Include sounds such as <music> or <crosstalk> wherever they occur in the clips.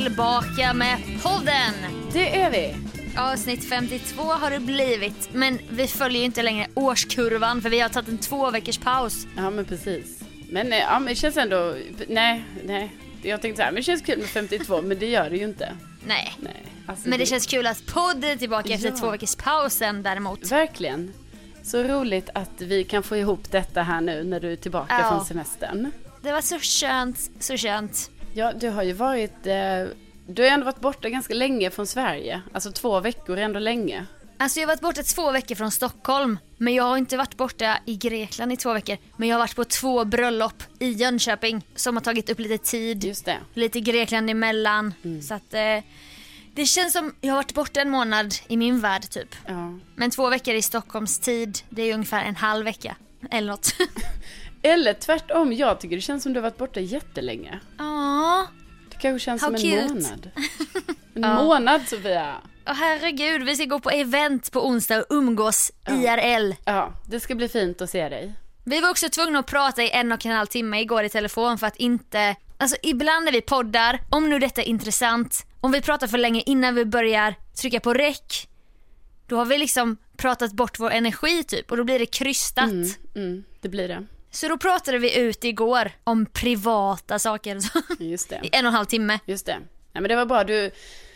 tillbaka med podden. Det är vi. Avsnitt 52 har det blivit, men vi följer ju inte längre årskurvan för vi har tagit en två veckors paus. Ja men precis. Men, eh, ja, men det känns ändå, nej, nej. Jag tänkte så här, men det känns kul med 52, men det gör det ju inte. Nej, Nej. Alltså, men det känns kul att podden är tillbaka efter Ja. två veckors pausen däremot. Verkligen. Så roligt att vi kan få ihop detta här nu när du är tillbaka Ja. från semestern. Det var så skönt, så skönt. Ja, du har ju varit, eh, du har ändå varit borta ganska länge från Sverige. Alltså två veckor är ändå länge. Alltså jag har varit borta två veckor från Stockholm, men jag har inte varit borta i Grekland i två veckor. Men jag har varit på två bröllop i Jönköping som har tagit upp lite tid. Just det. lite Grekland emellan. Så att eh, det känns som jag har varit borta en månad i min värld typ. Ja. Men två veckor i Stockholms tid, det är ungefär en halv vecka. Eller något. <laughs> Eller tvärtom, jag tycker det känns som du har varit borta jättelänge. Ja, Det kanske känns How som en cute. månad. <laughs> En Ja. månad Sofia. Åh, herregud, vi ska gå på event på onsdag och umgås IRL. Ja, det ska bli fint att se dig. Vi var också tvungna att prata i en och en halv timme igår i telefon för att inte, alltså ibland när vi poddar, om nu detta är intressant, om vi pratar för länge innan vi börjar trycka på räck, då har vi liksom pratat bort vår energi typ och då blir det krystat. Mm, mm, det blir det. Så då pratade vi ut igår om privata saker <laughs> Just det. i en och en halv timme. Just det. Nej, men det var bra. Du,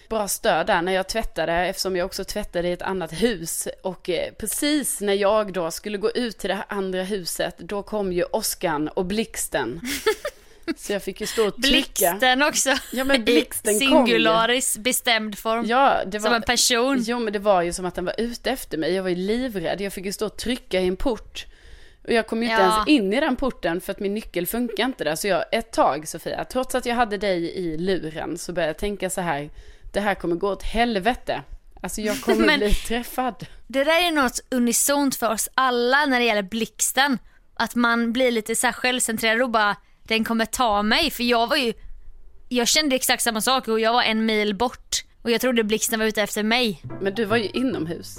bra stöd där när jag tvättade eftersom jag också tvättade i ett annat hus. Och eh, precis när jag då skulle gå ut till det här andra huset, då kom ju åskan och blixten. <laughs> Så jag fick ju stå och trycka. Blixten också. Ja, men blixten I kom ju. singularis bestämd form. Ja, det var... Som en person. Jo, men det var ju som att den var ute efter mig. Jag var ju livrädd. Jag fick ju stå och trycka i en port. Och jag kom ju inte Ja. ens in i den porten för att min nyckel funkar inte där. Så jag, ett tag Sofia, trots att jag hade dig i luren så började jag tänka så här. Det här kommer gå åt helvete. Alltså jag kommer <laughs> Men- bli träffad. Det där är något unisont för oss alla när det gäller blixten. Att man blir lite så här självcentrerad och bara, den kommer ta mig. För jag var ju, jag kände exakt samma sak och jag var en mil bort. Och jag trodde blixten var ute efter mig. Men du var ju inomhus.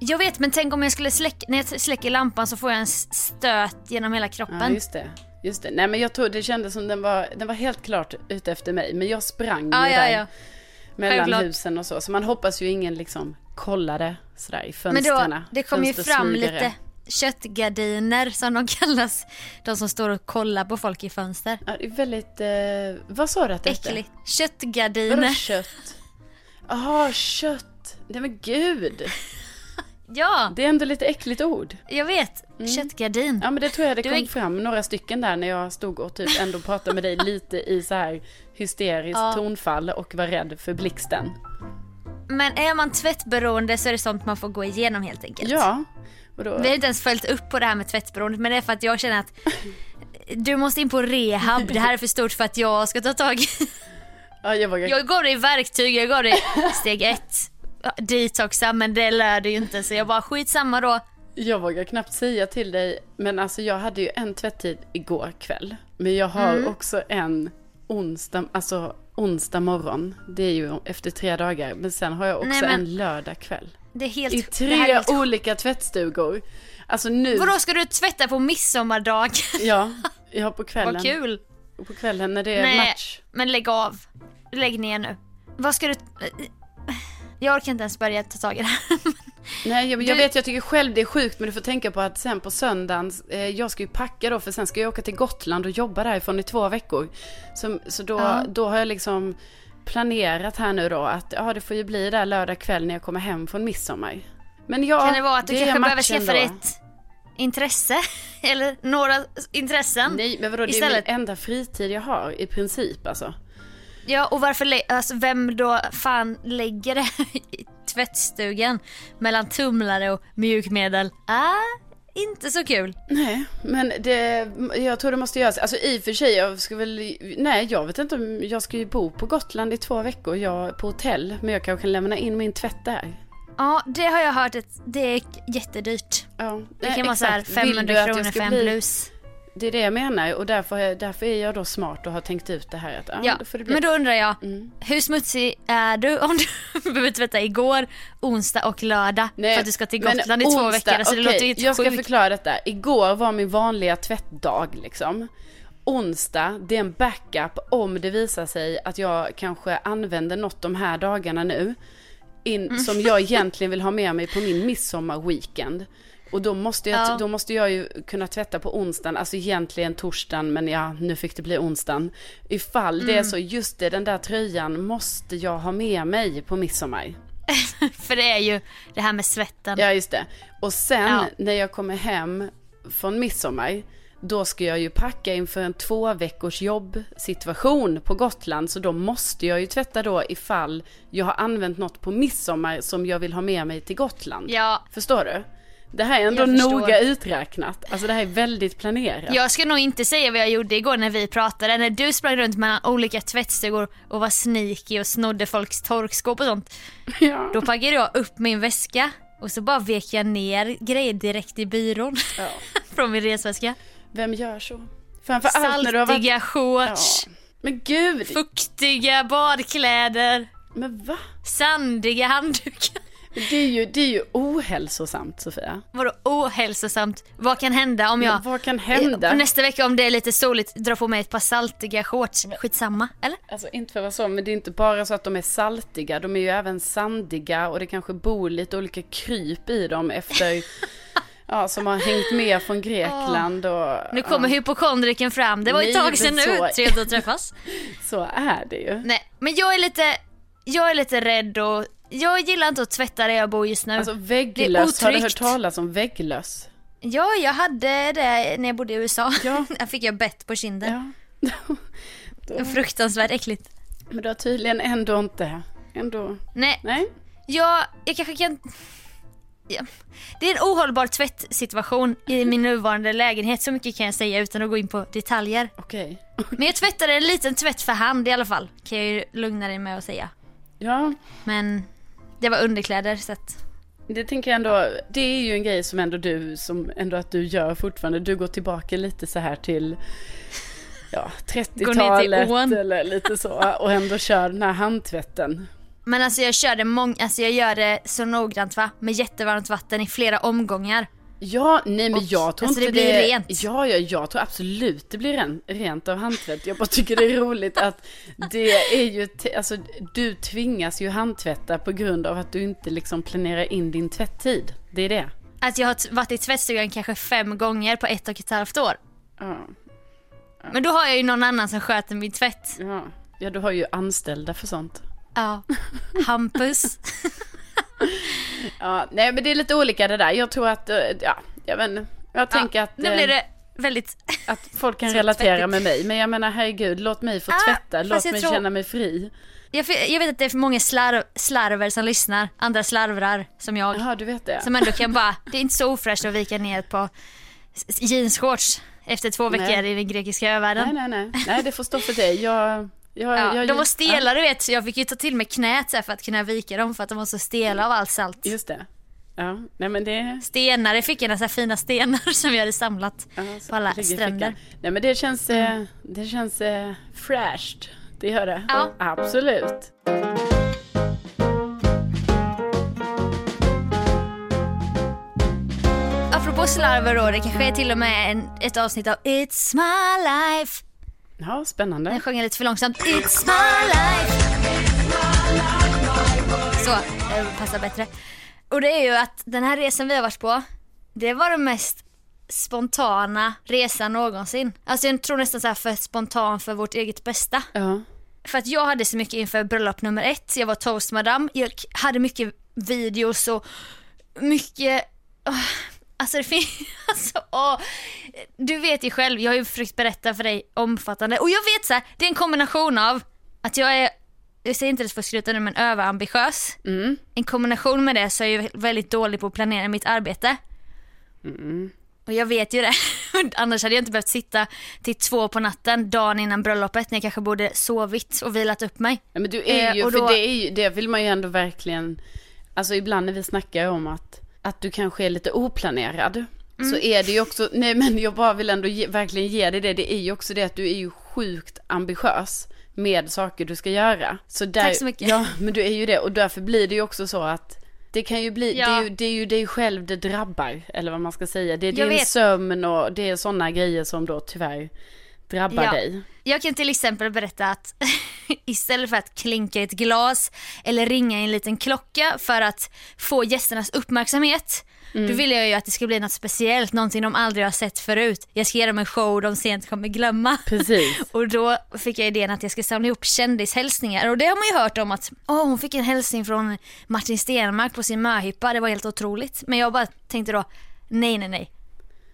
Jag vet men tänk om jag skulle släcka, när jag släcker lampan så får jag en stöt genom hela Ja, kroppen. just det. Just det. Nej men jag tror det kändes som den var, den var helt klart ute efter mig. Men jag sprang Ja, ju ja, där ja. mellan Självklart. husen och så. Så man hoppas ju ingen liksom kollade sådär i Men fönstren. då, det kom ju fram lite köttgardiner som de <laughs> kallas. De som står och kollar på folk i fönster. Ja, det är väldigt, eh, vad sa du att det hette? Äckligt. Vadå Köttgardiner. kött? Jaha, kött. Nej men gud. <laughs> Ja, Det är ändå lite äckligt ord. jag vet. Köttgardin. Ja men det tror jag det Du kom är- fram några stycken där när jag stod och typ ändå <laughs> pratade med dig lite i så här hysteriskt Ja. tonfall och var rädd för blixten. Men är man tvättberoende så är det sånt man får gå igenom helt enkelt. Ja. Då, Vi har inte ens följt upp på det här med tvättberoendet men det är för att jag känner att <laughs> du måste in på rehab. Det här är för stort för att jag ska ta tag i. ja, jag vågar Jag gav dig verktyg, jag gav dig steg ett. Detoxa men det lär du ju inte så jag bara skitsamma då. Jag vågar knappt säga till dig, men alltså jag hade ju en tvätttid igår kväll. Men jag har Mm. också en onsdag, alltså onsdag morgon. Det är ju efter tre dagar. Men sen har jag också Nej, men- en lördag kväll. Det är helt... I det tre helt... olika tvättstugor. Alltså nu, Vadå ska du tvätta på midsommardag? ja, <laughs> ja på kvällen. Vad kul. På kvällen när det är Nej, match. men lägg av. Lägg ner nu. Vad ska du... Jag orkar inte ens börja ta tag i det här. Nej, jag, jag Du- vet, jag tycker själv det är sjukt, men du får tänka på att sen på söndagen, eh, jag ska ju packa då, för sen ska jag åka till Gotland och jobba därifrån i två veckor. Så, så då, Ja. då har jag liksom planerat här nu då att, ja det får ju bli där lördag kväll när jag kommer hem från midsommar. Men ja, kan det vara att du kanske behöver skaffa dig ett intresse? <laughs> Eller några intressen? Nej, men vadå, det är min enda fritid jag har i princip alltså. Ja, och varför, alltså vem då fan lägger det <laughs> i tvättstugan mellan tumlare och mjukmedel? Ah, inte så kul. Nej, men det, jag tror det måste göras. Alltså i och för sig, jag ska väl, nej jag vet inte om, jag ska ju bo på Gotland i två veckor, jag på hotell. Men jag kanske kan lämna in min tvätt där. Ja, det har jag hört det är jättedyrt. Ja, Det kan vara så här 500 kronor för en blus. Det är det jag menar och därför, därför är jag då smart och har tänkt ut det här att ja, Ja, då får det bli. men då undrar jag, Mm. hur smutsig är du om du <laughs> behöver tvätta igår, onsdag och lördag Nej, för att du ska till Gotland i två onsdag, veckor? Alltså det okej, låter ju Jag ska sjukt. förklara detta. Igår var min vanliga tvättdag liksom. onsdag, det är en backup om det visar sig att jag kanske använder något de här dagarna nu. In, Mm. Som jag <laughs> egentligen vill ha med mig på min midsommarweekend. Och då måste, jag, Ja. då måste jag ju kunna tvätta på onsdagen, alltså egentligen torsdagen, men ja, nu fick det bli onsdagen. Ifall det är Mm. så, just det, den där tröjan måste jag ha med mig på midsommar. <laughs> För det är ju det här med svetten. Ja, just det. Och sen Ja. när jag kommer hem från midsommar, då ska jag ju packa inför en två veckors jobbsituation på Gotland. Så då måste jag ju tvätta då ifall jag har använt något på midsommar som jag vill ha med mig till Gotland. Ja, Förstår du? Det här är ändå noga uträknat. Alltså det här är väldigt planerat. jag ska nog inte säga vad jag gjorde igår när vi pratade. När du sprang runt mellan olika tvättstugor och var sneaky och snodde folks torkskåp och sånt. <laughs> Ja. Då packade jag upp min väska och så bara vek jag ner grejer direkt i byrån Ja. <laughs> från min resväska. Vem gör så? Framför allt när du har varit... Saltiga Ja. shorts, Men gud! fuktiga badkläder, Men va? sandiga handdukar. Det är ju, det är ju ohälsosamt Sofia. Vadå ohälsosamt? Vad kan hända om jag Men vad kan hända? Eh, Nästa vecka om det är lite soligt drar på mig ett par saltiga shorts. Skitsamma, eller? Alltså inte för att vara så, men det är inte bara så att de är saltiga, de är ju även sandiga och det kanske bor lite olika kryp i dem efter, <laughs> ja, som har hängt med från Grekland och... Nu kommer ja, hypokondriken fram. Det var ett tag sedan nu. Trevligt att träffas. <laughs> Så är det ju. Nej, men jag är lite, jag är lite rädd och jag gillar inte att tvätta där jag bor just nu. Alltså vägglöss, har du hört talas om vägglöss? Ja, jag hade det när jag bodde i USA. Ja. <laughs> Där fick jag bett på kinden. Ja. <laughs> Fruktansvärt äckligt. Men du har tydligen ändå inte, ändå, Nej, nej? jag, jag kanske kan... Ja. Det är en ohållbar tvättsituation i min nuvarande lägenhet, så mycket kan jag säga utan att gå in på detaljer. Okej. Men jag tvättade en liten tvätt för hand i alla fall, kan jag ju lugna dig med att säga. Ja, Men det var underkläder så att... det tänker jag ändå, det är ju en grej som ändå du, som ändå att du gör fortfarande. Du går tillbaka lite så här till, ja, ner till 30-talet ån. eller lite så. Och ändå kör den här handtvätten. Men alltså jag kör det mång... alltså jag gör det så noggrant va, med jättevarmt vatten i flera omgångar. Ja, nej men jag tror alltså, inte det blir rent. Ja, ja, jag tror absolut det blir ren, rent av handtvätt. Jag bara tycker det är roligt att det är ju, te- alltså du tvingas ju handtvätta på grund av att du inte liksom planerar in din tvätttid. Det är det. Att jag har varit i tvättstugan kanske fem gånger på ett och ett halvt år. Ja, Men då har jag ju någon annan som sköter min tvätt. ja. ja du har ju anställda för sånt. Ja. Hampus. <laughs> <laughs> Ja, nej men det är lite olika det där. Jag tror att, eh, ja, jag vet inte. Jag tänker ja, att, Nu eh, blir det väldigt... <laughs> att folk kan relatera med mig. Men jag menar herregud, låt mig få Ah, tvätta. Låt mig tror- känna mig fri. Jag, jag vet att det är för många slarv, slarver som lyssnar. Andra slarvrar som jag. Jaha, du vet det. Som ändå kan bara, det är inte så ofräscht att vika ner på jeansshorts efter två veckor Nej. i den grekiska övärlden. Nej, nej, nej. Nej, det får stå för dig. Jag, jag, Ja, jag, de var stela du vet, så jag fick ju ta till mig knät så för att kunna vika dem för att de var så stela av allt salt. Ja, just det. Ja, nej men det... Stenar, jag fick en så fina stenar <laughs> som jag hade samlat Ja, på alla i stränder. Mm. Nej men det känns, eh, det känns eh, fräscht. Det gör det. Ja. Absolut. Apropå slarver då, det kanske är till och med en, ett avsnitt av It's my life. Ja, spännande. Jag sjunger lite för långsamt. It's my life. Så, det passar bättre. Och det är ju att den här resan vi har varit på, det var den mest spontana resan någonsin. Alltså jag tror nästan så för spontan för vårt eget bästa. Ja. För att jag hade så mycket inför bröllop nummer ett, jag var toastmadam, jag hade mycket videos och mycket, åh, alltså det finns, <laughs> alltså åh, du vet ju själv, jag har ju försökt berätta för dig omfattande och jag vet så här, det är en kombination av att jag är, jag säger inte det för att skryta nu men överambitiös. Mm. En kombination med det så är jag väldigt dålig på att planera mitt arbete. Mm. Och jag vet ju det. <laughs> Annars hade jag inte behövt sitta till två på natten dagen innan bröllopet när jag kanske borde sovit och vilat upp mig. Ja, men du är Eh, ju, för då- det, är ju, det vill man ju ändå verkligen, alltså ibland när vi snackar om att, att du kanske är lite oplanerad, så Mm. är det ju också, nej men jag bara vill ändå ge, verkligen ge dig det, det är ju också det att du är ju sjukt ambitiös med saker du ska göra. Så där, Tack så mycket. Ja, men du är ju det och därför blir det ju också så att det kan ju bli, det, Ja. är ju, det är ju dig själv det drabbar, eller vad man ska säga. Det är Jag din vet. sömn och det är sådana grejer som då tyvärr drabbar Ja. dig. Jag kan till exempel berätta att <laughs> istället för att klinka i ett glas eller ringa i en liten klocka för att få gästernas uppmärksamhet Mm. då vill jag ju att det ska bli något speciellt, någonting de aldrig har sett förut. Jag ska ge dem en show de sent kommer glömma. Precis. <laughs> Och då fick jag idén att jag ska samla ihop kändishälsningar och det har man ju hört om att åh hon fick en hälsning från Martin Stenmark på sin möhippa, det var helt otroligt. Men jag bara tänkte då, nej nej nej.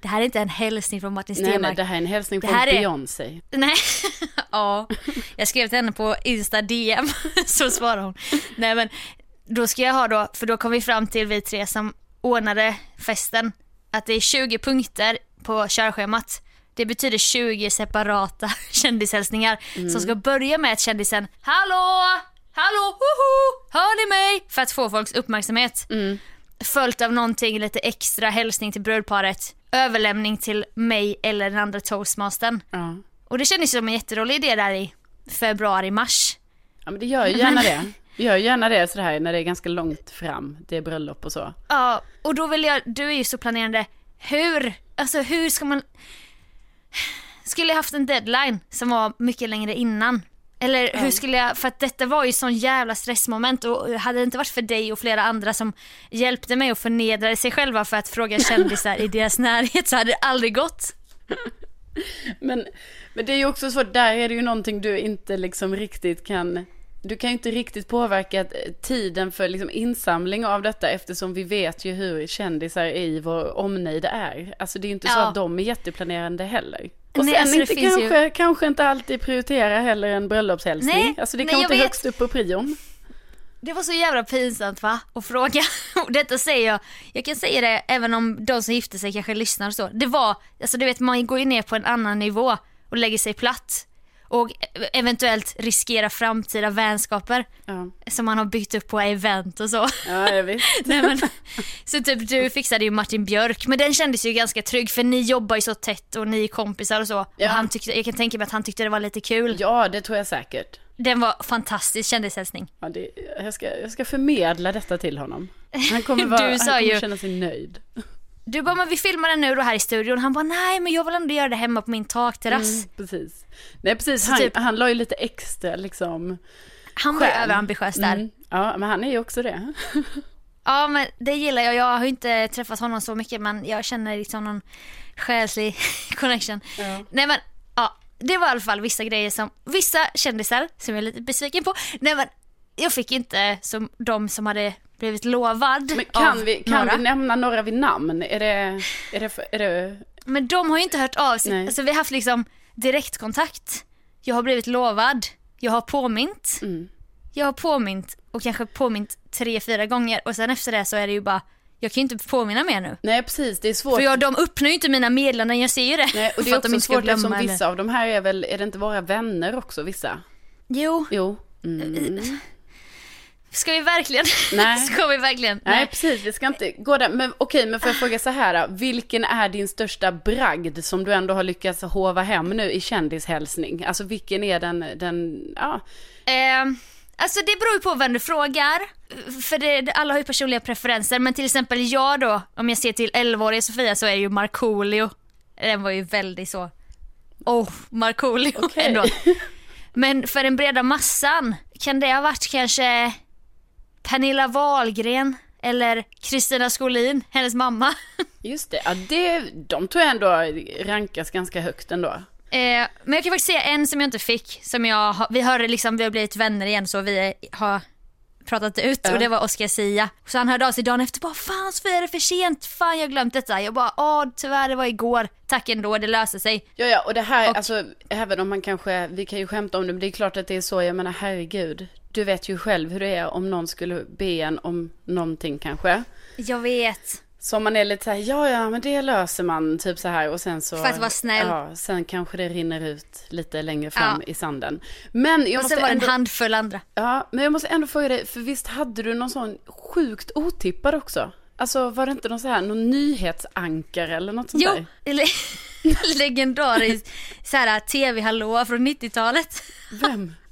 Det här är inte en hälsning från Martin Nej, Stenmark. nej, det här är en hälsning från är- Beyoncé. Nej, <laughs> ja. Jag skrev till henne på Insta DM, <laughs> så svarade hon. Nej men, då ska jag ha då, för då kom vi fram till vi tre som ordnade festen, att det är 20 punkter på körschemat. Det betyder 20 separata <laughs> kändishälsningar som ska börja med att kändisen Hallå! Hallå! Hoho! Hör ni mig? För att få folks uppmärksamhet. Följt av någonting lite extra, hälsning till brudparet, överlämning till mig eller den andra toastmastern. Ja. Och det kändes som en jätterolig idé där i februari, mars. ja, men det gör ju gärna <laughs> det. Gör ju gärna det sådär när det är ganska långt fram, det är bröllop och så. Ja, och då vill jag, du är ju så planerande, hur, alltså hur ska man, <sighs> skulle jag haft en deadline som var mycket längre innan? Eller hur skulle jag, för att detta var ju sån jävla stressmoment och hade det inte varit för dig och flera andra som hjälpte mig och förnedrade sig själva för att fråga kändisar i deras närhet så hade det aldrig gått. <laughs> Men, men det är ju också så, där är det ju någonting du inte liksom riktigt kan, du kan ju inte riktigt påverka eh, tiden för liksom insamling av detta eftersom vi vet ju hur kändisar i vår omnejd är. Alltså det är ju inte så Ja. att de är jätteplanerande heller. Och Nej, sen alltså, inte finns ju- kanske, kanske inte alltid prioritera heller en bröllopshälsning. Nej, alltså det nej, kan jag inte vet. högst upp på prion. Det var så jävla pinsamt va? Att fråga. <laughs> Och detta säger jag, jag kan säga det även om de som gifte sig kanske lyssnar och så. Det var, alltså du vet man går ju ner på en annan nivå och lägger sig platt. Och eventuellt riskera framtida vänskaper Ja, som man har byggt upp på event och så. ja jag vet. <laughs> Nej, men, så typ du fixade ju Martin Björk men den kändes ju ganska trygg för ni jobbar ju så tätt och ni är kompisar och så. Ja. Och han tyckte, jag kan tänka mig att han tyckte det var lite kul. Ja, det tror jag säkert. Den var fantastisk kändishälsning. Ja, det, jag, ska, jag ska förmedla detta till honom. Han kommer, <laughs> vara, Du han sa kommer ju- känna sig nöjd. Du bara, men vi filmar den nu då här i studion. Han bara, nej men jag vill ändå göra det hemma på min takterrass. Mm, precis. Nej, precis. Han, typ- han la ju lite extra liksom. Han var ju överambitiös där. Mm, ja, men han är ju också det. <laughs> Ja men det gillar jag. Jag har ju inte träffat honom så mycket men jag känner liksom någon själslig <laughs> connection. Ja. Nej men ja, det var i alla fall vissa grejer som, vissa kändisar som jag är lite besviken på. Nej men jag fick inte som de som hade blivit lovad Men kan, av vi, kan några. vi nämna några vid namn? Är det, är det, är det Men de har ju inte hört av sig. Nej. Alltså vi har haft liksom direktkontakt. Jag har blivit lovad. Jag har påmint. Mm. Jag har påmint och kanske påmint tre, fyra gånger och sen efter det så är det ju bara, jag kan ju inte påminna mer nu. Nej, precis. Det är svårt. För jag, de öppnar ju inte mina meddelanden, jag ser ju det. Nej, och det är de också ska svårt eftersom glömma eller- vissa av de här är väl, är det inte våra vänner också, vissa? Jo, Jo. Mm. <laughs> ska vi verkligen? Nej. ska vi verkligen? Nej, precis. Vi ska inte gå där. Men okej, men får jag fråga så här då. Vilken är din största bragd som du ändå har lyckats hova hem nu i kändishälsning? Alltså vilken är den, den, ja. Eh, alltså det beror ju på vem du frågar. För det, alla har ju personliga preferenser. Men till exempel jag då, om jag ser till 11-åriga Sofia så är det ju Markoolio. Den var ju väldigt så, oh, Markoolio Okej. ändå. Men för den breda massan, kan det ha varit kanske Pernilla Wahlgren eller Kristina Skolin, hennes mamma. <laughs> Just det, ja, det, de tror jag ändå rankas ganska högt ändå. Eh, men jag kan faktiskt säga en som jag inte fick, som jag vi har liksom, vi har blivit vänner igen så vi har pratat ut och det var Oscar Sia. Så han hörde av sig dagen efter bara fan Sofia är det för sent? Fan jag har glömt detta. Jag bara åh tyvärr det var igår. Tack ändå det löser sig. Ja, ja, och det här, Och- alltså, även om man kanske, vi kan ju skämta om det, men det är klart att det är så, jag menar herregud. Du vet ju själv hur det är om någon skulle be en om någonting kanske. Jag vet. Så man är lite så här, ja ja men det löser man, typ så här och sen så. För att vara snäll. Ja, sen kanske det rinner ut lite längre fram Ja. i sanden. Men jag Och måste sen var det ändå, en handfull andra. ja, men jag måste ändå fråga dig, för visst hade du någon sån sjukt otippad också? Alltså var det inte någon så här, någon nyhetsankare eller något sånt Jo, där? eller <laughs> legendarisk så här tv-hallå från 90-talet. Vem? <laughs>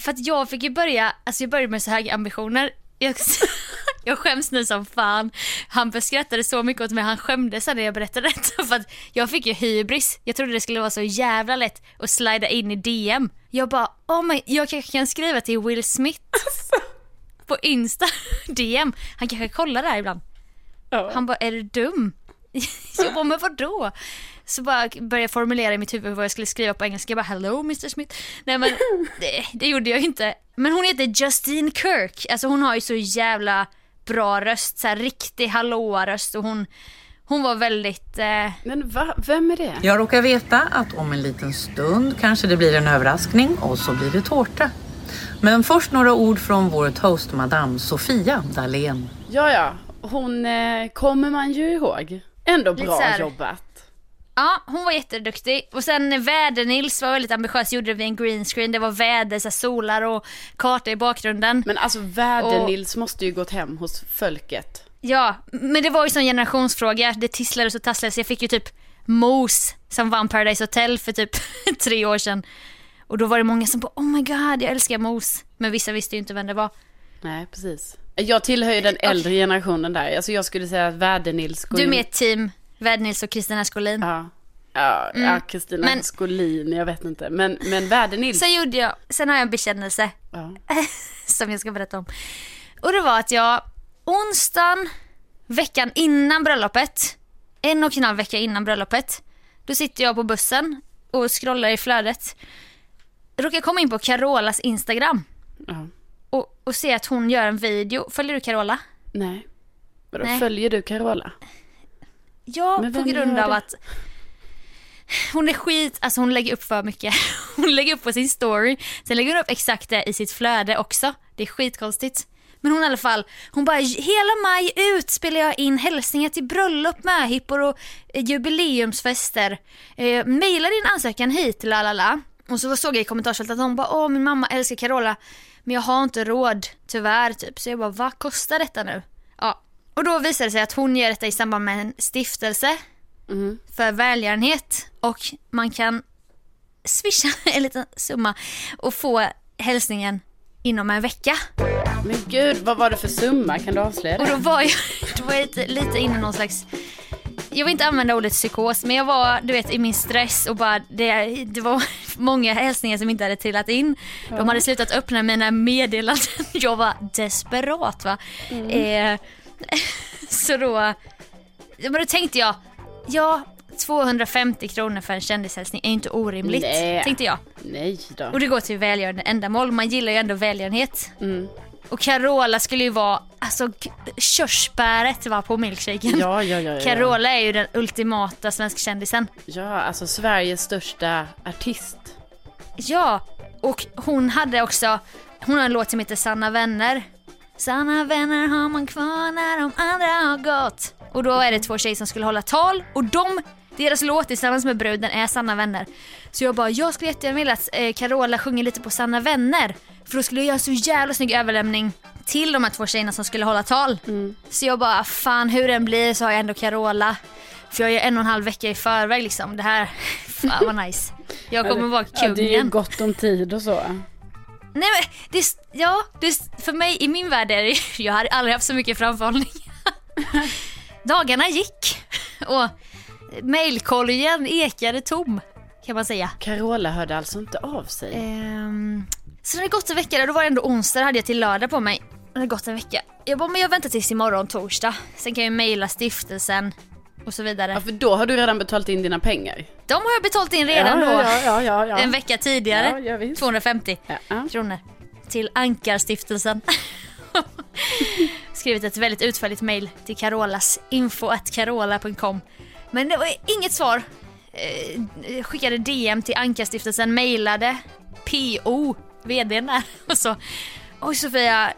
För att jag fick ju börja, alltså jag började med så höga ambitioner. Jag, <laughs> Jag skäms nu som fan. Han skrattade så mycket åt mig, han skämdes när jag berättade detta för att jag fick ju hybris. Jag trodde det skulle vara så jävla lätt att slida in i DM. Jag bara, oh my, jag kanske kan skriva till Will Smith <laughs> på Insta <laughs> DM. Han kanske kollar där ibland. Ja. Han bara, är du dum? Jag bara, men vadå? Så bara började jag formulera i mitt huvud vad jag skulle skriva på engelska. Jag bara, hello Mr Smith. Nej men <laughs> det, det gjorde jag inte. Men hon heter Justine Kirk. Alltså hon har ju så jävla bra röst, så här riktig hallåa röst och hon, hon var väldigt... Eh... Men va? Vem är det? Jag råkar veta att om en liten stund kanske det blir en överraskning och så blir det tårta. Men först några ord från vår toast madame Sofia Dalén. Ja, ja. Hon eh, kommer man ju ihåg. Ändå bra här- jobbat. Ja, hon var jätteduktig. Och sen Väder-Nils var väldigt ambitiös, gjorde det vid en green screen. Det var väder, så solar och karta i bakgrunden. Men alltså Väder-Nils måste ju gått hem hos folket. Ja, men det var ju sån generationsfråga. Det tisslades och tasslades. Jag fick ju typ Mos som vann Paradise Hotel för typ <laughs> tre år sedan. Och då var det många som bara oh my god, jag älskar Mos. Men vissa visste ju inte vem det var. Nej, precis. Jag tillhör ju den äldre generationen där. Alltså jag skulle säga att Väder-Nils Du är ett team, Väder-Nils och Kristina Skolin. Ja. Ja, ja Kristina Men- Skolin, jag vet inte. Men, men Väder-Nils. Sen gjorde jag, sen har jag en bekännelse Ja. <laughs> som jag ska berätta om. Och det var att jag onsdagen, veckan innan bröllopet, en och en halv vecka innan bröllopet, då sitter jag på bussen och scrollar i flödet. Råkar komma in på Carolas Instagram ja. och, och se att hon gör en video. Följer du Carola? Nej. Vadå, Nej. följer du Carola? Ja, Men på grund av att hon är skit, alltså hon lägger upp för mycket. <laughs> Hon lägger upp på sin story, sen lägger hon upp exakt det i sitt flöde också. Det är skitkonstigt. Men hon i alla fall, hon bara hela maj ut spelar jag in hälsningar till bröllop, möhippor och eh, jubileumsfester. Eh, maila din ansökan hit, la la la. Och så såg jag i kommentarsfältet att hon bara åh min mamma älskar Carola men jag har inte råd tyvärr typ. Så jag bara vad kostar detta nu? Ja. Och då visade det sig att hon gör detta i samband med en stiftelse Mm. för välgörenhet och man kan swisha <laughs> en liten summa och få hälsningen inom en vecka. Men gud, vad var det för summa? Kan du avslöja Och det? då var jag, <laughs> då var jag lite, lite inne i någon slags jag vill inte använda ordet psykos men jag var du vet i min stress och bara det, det var <laughs> många hälsningar som inte hade trillat in. De hade slutat öppna mina meddelanden. Jag var desperat va. Eh, <laughs> så då, men då tänkte jag, ja 250 kronor för en kändishälsning är inte orimligt. Nej. Tänkte jag. Nej då. Och det går till välgörande ändamål. Man gillar ju ändå välgörenhet. Mm. Och Carola skulle ju vara, alltså körsbäret var på milkshaken. Ja, ja, ja, ja. Carola är ju den ultimata svenskkändisen. Ja, alltså Sveriges största artist. Ja, och hon hade också, hon har en låt som heter Sanna vänner. Sanna vänner har man kvar när de andra har gått. Och då är det två tjejer som skulle hålla tal och de, deras låt tillsammans med bruden är Sanna vänner. Så jag bara, jag skulle jättegärna vilja att eh, Carola sjunger lite på Sanna vänner. För då skulle jag göra så jävla snygg överlämning till de här två tjejerna som skulle hålla tal. Så jag bara, fan hur den blir så har jag ändå Carola. För jag är en och en halv vecka i förväg liksom. Det här, <laughs> fan vad nice. Jag kommer vara Ja, det är ju kungen. gott om tid och så. Nej men, det, ja, det, för mig i min värld är det, <laughs> jag har aldrig haft så mycket framförhållning. <laughs> Dagarna gick och mailkorgen ekade tom kan man säga. Carola hörde alltså inte av sig. Ehm, så det hade gått en vecka, då var det ändå onsdag hade jag till lördag på mig. Det hade gått en vecka. Jag bara, men jag väntar tills imorgon torsdag. Sen kan jag mejla stiftelsen och så vidare. Ja, för då har du redan betalat in dina pengar. De har jag betalt in redan ja, då. Ja, ja, ja. En vecka tidigare. Ja, ja, visst. 250 Ja, ja. kronor. Till Ankarstiftelsen. <laughs> Skrivit ett väldigt utförligt mail till Carolas info.carola.com. Men det var inget svar. Eh, skickade DM till Ankarstiftelsen, mailade PO, vdn där. <laughs> Och så, oj Sofia,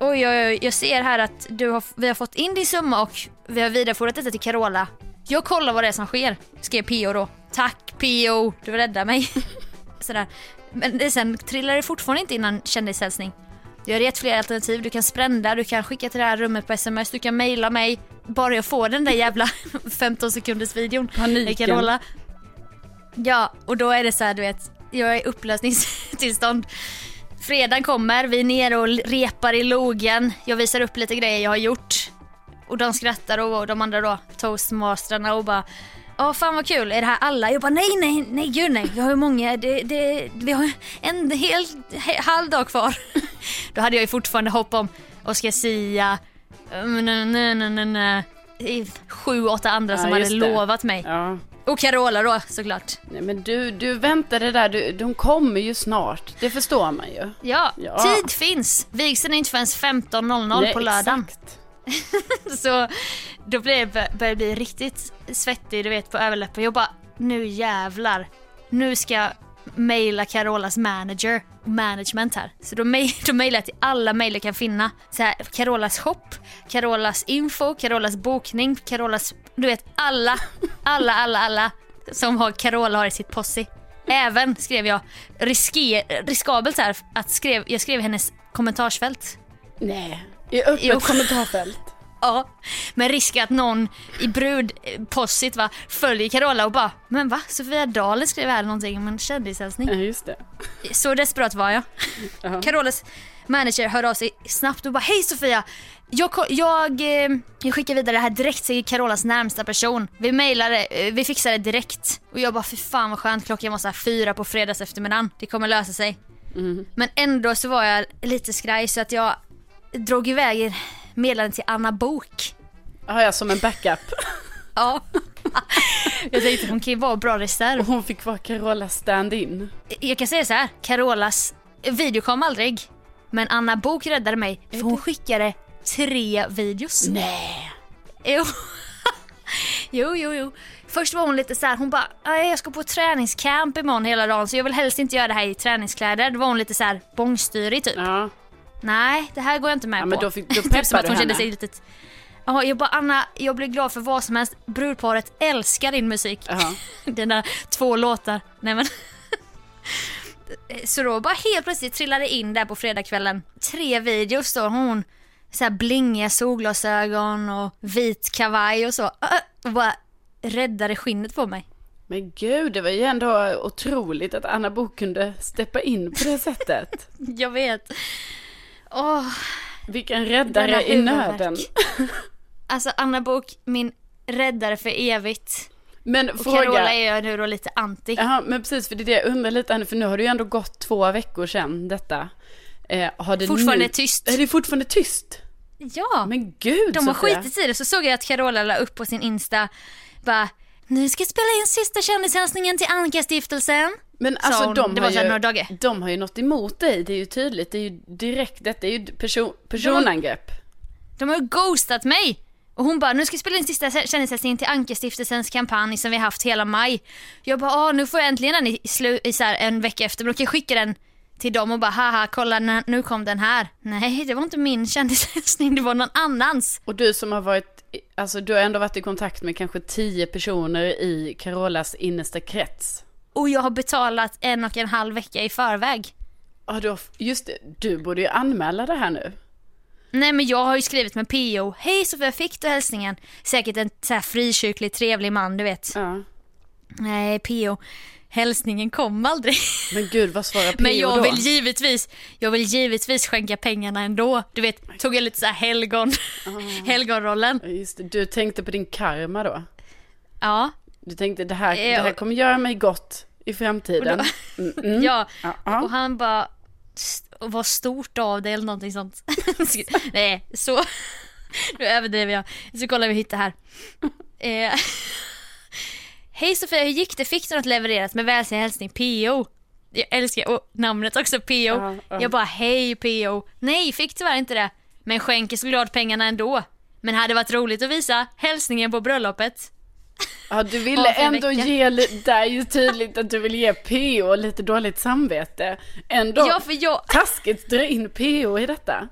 oj, oj, oj, jag ser här att du har, vi har fått in din summa och vi har vidarebefordrat detta till Carola. Jag kollar vad det är som sker, skrev PO då. Tack PO, du räddar mig. <laughs> Sådär. Men sen trillar det fortfarande inte innan kändishälsning. Jag har gett flera alternativ. Du kan sprända, du kan skicka till det här rummet på sms, du kan mejla mig. Bara jag får den där jävla <laughs> 15 sekunders videon. Paniken. med Carola. Ja, och då är det så här, du vet, jag är i upplösningstillstånd. fredagen kommer, vi är nere och repar i logen. Jag visar upp lite grejer jag har gjort. Och de skrattar och de andra då, toastmasterna och bara Ja fan vad kul, är det här alla? Jag bara nej nej nej gud nej, vi har ju många, det, det, vi har en hel he, halv dag kvar. <laughs> Då hade jag ju fortfarande hopp om Oscar Sia, mm, sju, åtta andra som Ja, hade det. lovat mig. Ja. Och Carola då såklart. Nej men du, du väntar det där, du, de kommer ju snart. Det förstår man ju. Ja, Ja. tid finns. Vigseln är inte förrän 15.00 Nej, på lördagen. exakt. <laughs> Så då blir jag bli riktigt svettig du vet på överläppen. Jag bara, nu jävlar. Nu ska jag mejla Carolas manager, management här. Så då, mej, <laughs> då mejlar jag till alla mejl jag kan finna. Så här, Carolas shop, Carolas info, Carolas bokning, Carolas, du vet alla, alla, alla, alla som har Carola har i sitt posse. Även skrev jag risker, riskabelt här att skrev, jag skrev hennes kommentarsfält. Nej, i öppet Jo. kommentarfält. <laughs> Ja, med risk att någon i brudpossit va, följer Carola och bara Men va? Sofia Dalen skrev här någonting om en Ja, kändishälsning. just det. Så desperat var jag. <laughs> Ja. Carolas manager hörde av sig snabbt och bara Hej Sofia! Jag, jag, eh, jag skickar vidare det här direkt till Carolas närmsta person. Vi mejlade, eh, vi fixar det direkt. Och jag bara fy fan vad skönt, klockan var så här fyra på fredags eftermiddagen. Det kommer lösa sig. Mm. Men ändå så var jag lite skraj så att jag drog iväg meddelandet till Anna Bok Har jag som en backup. <laughs> Ja. <laughs> Jag tänkte hon kan ju vara bra reserv. Och hon fick vara Carola stand-in. Jag kan säga så här, Carolas video kom aldrig. Men Anna Bok räddade mig för hon skickade tre videos. Nej. Jo. <laughs> jo, jo, jo. Först var hon lite så här, hon bara "Nej, jag ska på träningscamp imorgon hela dagen så jag vill helst inte göra det här i träningskläder. Då var hon lite så här bångstyrig typ. Ja. Nej, det här går jag inte med Ja, på. men då fick- då <laughs> Typ som att hon du kände henne. sig lite... Ja, jag bara Anna, jag blir glad för vad som helst. Brudparet älskar din musik. Jaha. <laughs> Dina två låtar. Nej men. <laughs> Så då bara helt plötsligt trillade in där på fredagskvällen. Tre videos då, hon så här blingiga solglasögon och vit kavaj och så. Och bara räddade skinnet på mig. Men gud, det var ju ändå otroligt att Anna Bok kunde steppa in på det sättet. Jag vet. Åh, Vilken räddare i nöden. <laughs> alltså Anna Bok, min räddare för evigt. Men Och fråga... Carola är jag nu då lite anti. Jaha, men precis, för det är det jag undrar lite, för nu har det ju ändå gått två veckor sedan detta. Eh, har det Fortfarande nu... tyst. Är det fortfarande tyst? Ja. Men gud De har skitit i det, så såg jag att Carola la upp på sin Insta, bara nu ska jag spela in sista kändishälsningen till Anka-stiftelsen. Men alltså hon. de har, ju, de har ju något emot dig, det är ju tydligt. Det är ju direkt, detta är ju person, personangrepp. De har ju ghostat mig. Och hon bara, nu ska jag spela in sista kändishälsningen till Anka-stiftelsens kampanj som vi har haft hela maj. Jag bara, ah, nu får jag äntligen den i, slu- i så här en vecka efter, men då kan jag skicka den till dem och bara, haha, kolla nu kom den här. Nej, det var inte min <laughs> kändishälsning, det var någon annans. Och du som har varit, alltså du har ändå varit i kontakt med kanske tio personer i Carolas innersta krets. Och jag har betalat en och en halv vecka i förväg. Ja, du just det, du borde ju anmäla det här nu. Nej men jag har ju skrivit med PO. Hej Sofia, fick du hälsningen? Säkert en så här frikyrklig trevlig man du vet. Ja. Nej PO, hälsningen kom aldrig. Men gud, vad svarar PO Men jag då? vill givetvis, jag vill givetvis skänka pengarna ändå. Du vet, tog jag lite så här helgon, <laughs> helgonrollen. Ja, Just det, du tänkte på din karma då. Ja, Du tänkte det här, det här kommer göra mig gott i framtiden. Mm, <laughs> mm. ja. Och han bara, "St- vad stort av det eller någonting sånt. <laughs> Nej, så, <laughs> nu överdriver jag. Så kollar vi hitta här. Eh, Hej Sofia, hur gick det? Fick du något levererat med välsänd hälsning PO? Jag älskar och namnet också PO. Ja, ja. Jag bara, hej PO. Nej, fick tyvärr inte det. Men skänker såklart pengarna ändå. Men hade varit roligt att visa hälsningen på bröllopet. Ja, du ville Ja, ändå ge, det är ju tydligt att du vill ge PO lite dåligt samvete. Ändå Ja, för jag... taskigt dra in PO i detta.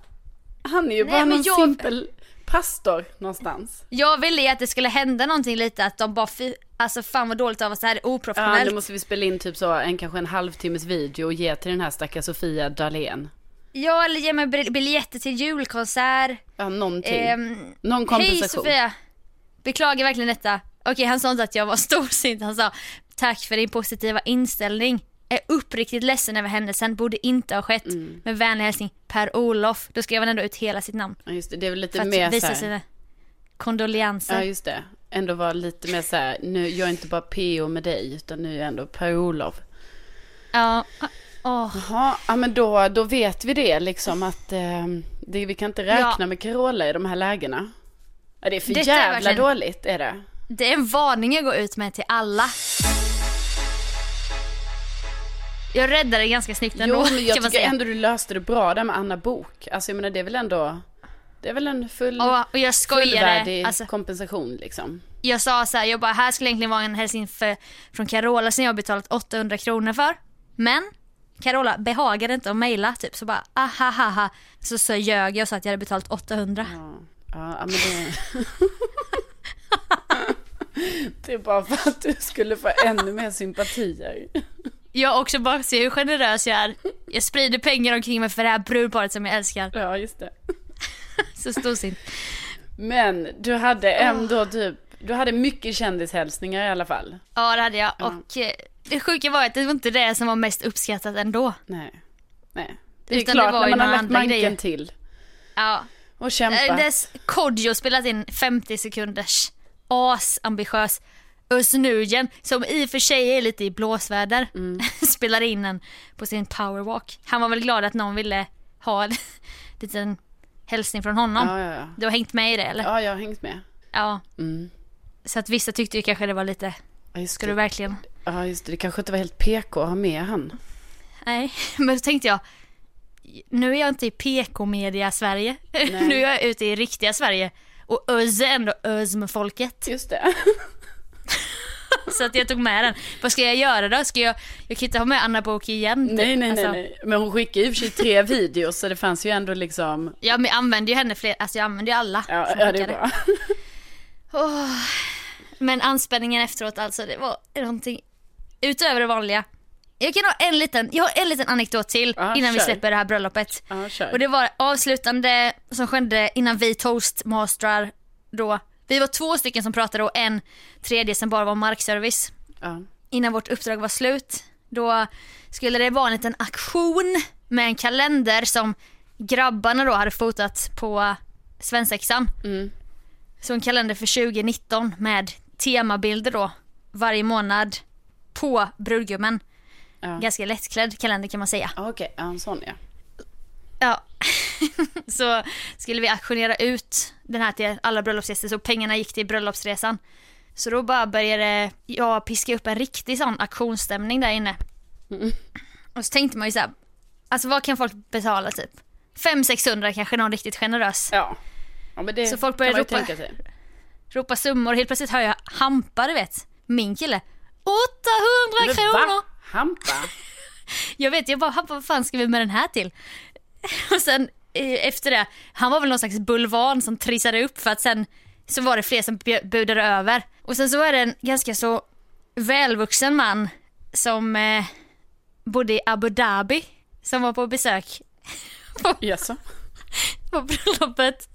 Han är ju Nej, bara någon jag- simpel pastor någonstans. Jag ville ju att det skulle hända någonting lite, att de bara, fy, alltså fan vad dåligt av oss, det här är Ja, oprofessionellt. nu måste vi spela in typ så en kanske en halvtimmes video och ge till den här stackars Sofia Dalén. Ja, eller ge mig bil- biljetter till julkonsert. Ja, någonting. Ehm, Någon Hej kompensation. Sofia! Beklagar verkligen detta. Okej, han sa inte att jag var <laughs> storsint, han sa tack för din positiva inställning. är uppriktigt ledsen över händelsen, borde inte ha skett. Mm. Med vänlig hälsning Per-Olof. Då skrev han ändå ut hela sitt namn. Ja, just det. Det är väl lite För att mer så visa här, sina kondolenser. Ja, just det. Ändå vara lite mer så här, nu, jag är inte bara PO med dig, utan nu är jag ändå Per-Olof. Ja. Åh. Jaha, ja men då, då vet vi det liksom att eh, det, vi kan inte räkna Ja. med Carola i de här lägena. Ja, det är för Detta är jävla verkligen- dåligt är det. Det är en varning jag går ut med till alla. Jag räddade det ganska snyggt ändå, Jo, men jag kan man tycker säga. ändå du löste det bra där med Anna Bok. Alltså jag menar det är väl ändå, det är väl en full, Och, och jag skojade, fullvärdig alltså, kompensation liksom. jag sa så här, jag bara, här skulle egentligen vara en hälsning för, från Carola som jag har betalat 800 kronor för. Men Carola behagade inte att mejla typ, så bara ahahaha. Så, så ljög jag och sa att jag hade betalat 800. Ja, ja ja, men det... <laughs> det är bara för att du skulle få ännu mer sympatier. Jag också bara ser hur generös jag är. Jag sprider pengar omkring mig för det här brudparet som jag älskar. Ja, just det. <laughs> Så storsint. Men du hade ändå typ, du hade mycket kändishälsningar i alla fall. Ja det hade jag. Ja. Och eh, det sjuka var att det var inte det som var mest uppskattat ändå. Nej, nej. Det är Utan det klart var när man har lagt manken grejer. till Ja. och Eh, kämpat. Dess Kodjo spelat in 50 sekunders asambitiös Özz Nujen, som i och för sig är lite i blåsväder, Mm. <laughs> spelar in en på sin powerwalk. Han var väl glad att någon ville ha en <laughs> liten hälsning från honom. Ja, ja, ja. Du har hängt med i det eller? Ja, jag har hängt med. Ja. Mm. Så att vissa tyckte ju kanske det var lite, Ja, ska du verkligen? Ja, just det. Det kanske inte var helt PK att ha med han. Nej, <laughs> men då tänkte jag, nu är jag inte i PK-media Sverige, nu är jag ute i riktiga Sverige. Och Özz är ändå Özz med folket. Just det. <laughs> Så att jag tog med den. Vad ska jag göra då? Ska jag, jag kan inte ha med Anna Book igen. typ. Nej, nej, nej, Alltså, nej. Men hon skickade ju för sig tre <laughs> videos, så det fanns ju ändå liksom... Ja men jag använder ju henne fler, alltså jag använder ju alla. Ja, ja det är bra. <laughs> Åh. Men anspänningen efteråt alltså, det var någonting utöver det vanliga. Jag kan ha en liten, jag har en liten anekdot till Ja, innan vi kör. släpper det här bröllopet. Kör. Och det var avslutande som skedde innan vi toastmastrar då. Vi var två stycken som pratade och en tredje som bara var markservice. Ja. Innan vårt uppdrag var slut. Då skulle det vara en liten aktion med en kalender som grabbarna då hade fotat på svensexan. Mm. Så en kalender för 2019 med temabilder då varje månad på brudgummen. Ja. Ganska lättklädd kalender kan man säga. Okej, ja, en sån ja. Ja. <laughs> så skulle vi auktionera ut den här till alla bröllopsgäster så pengarna gick till bröllopsresan. Så då bara började jag piska upp en riktig sån auktionsstämning där inne. Mm. Och så tänkte man ju så här, alltså vad kan folk betala typ? 500-600 kanske någon riktigt generös. Ja. Ja, men det Så folk ju ropa-. Ropa summor, helt plötsligt hör jag Hampa du vet, min kille. 800 Men kronor! va? Hampa? <laughs> Jag vet, jag bara, Hampa vad fan ska vi med den här till? <laughs> Och sen eh, efter det, han var väl någon slags bulvan som trissade upp för att sen så var det fler som budade över. Och sen så var det en ganska så välvuxen man som eh, bodde i Abu Dhabi som var på besök <laughs> Jaså? på bröllopet.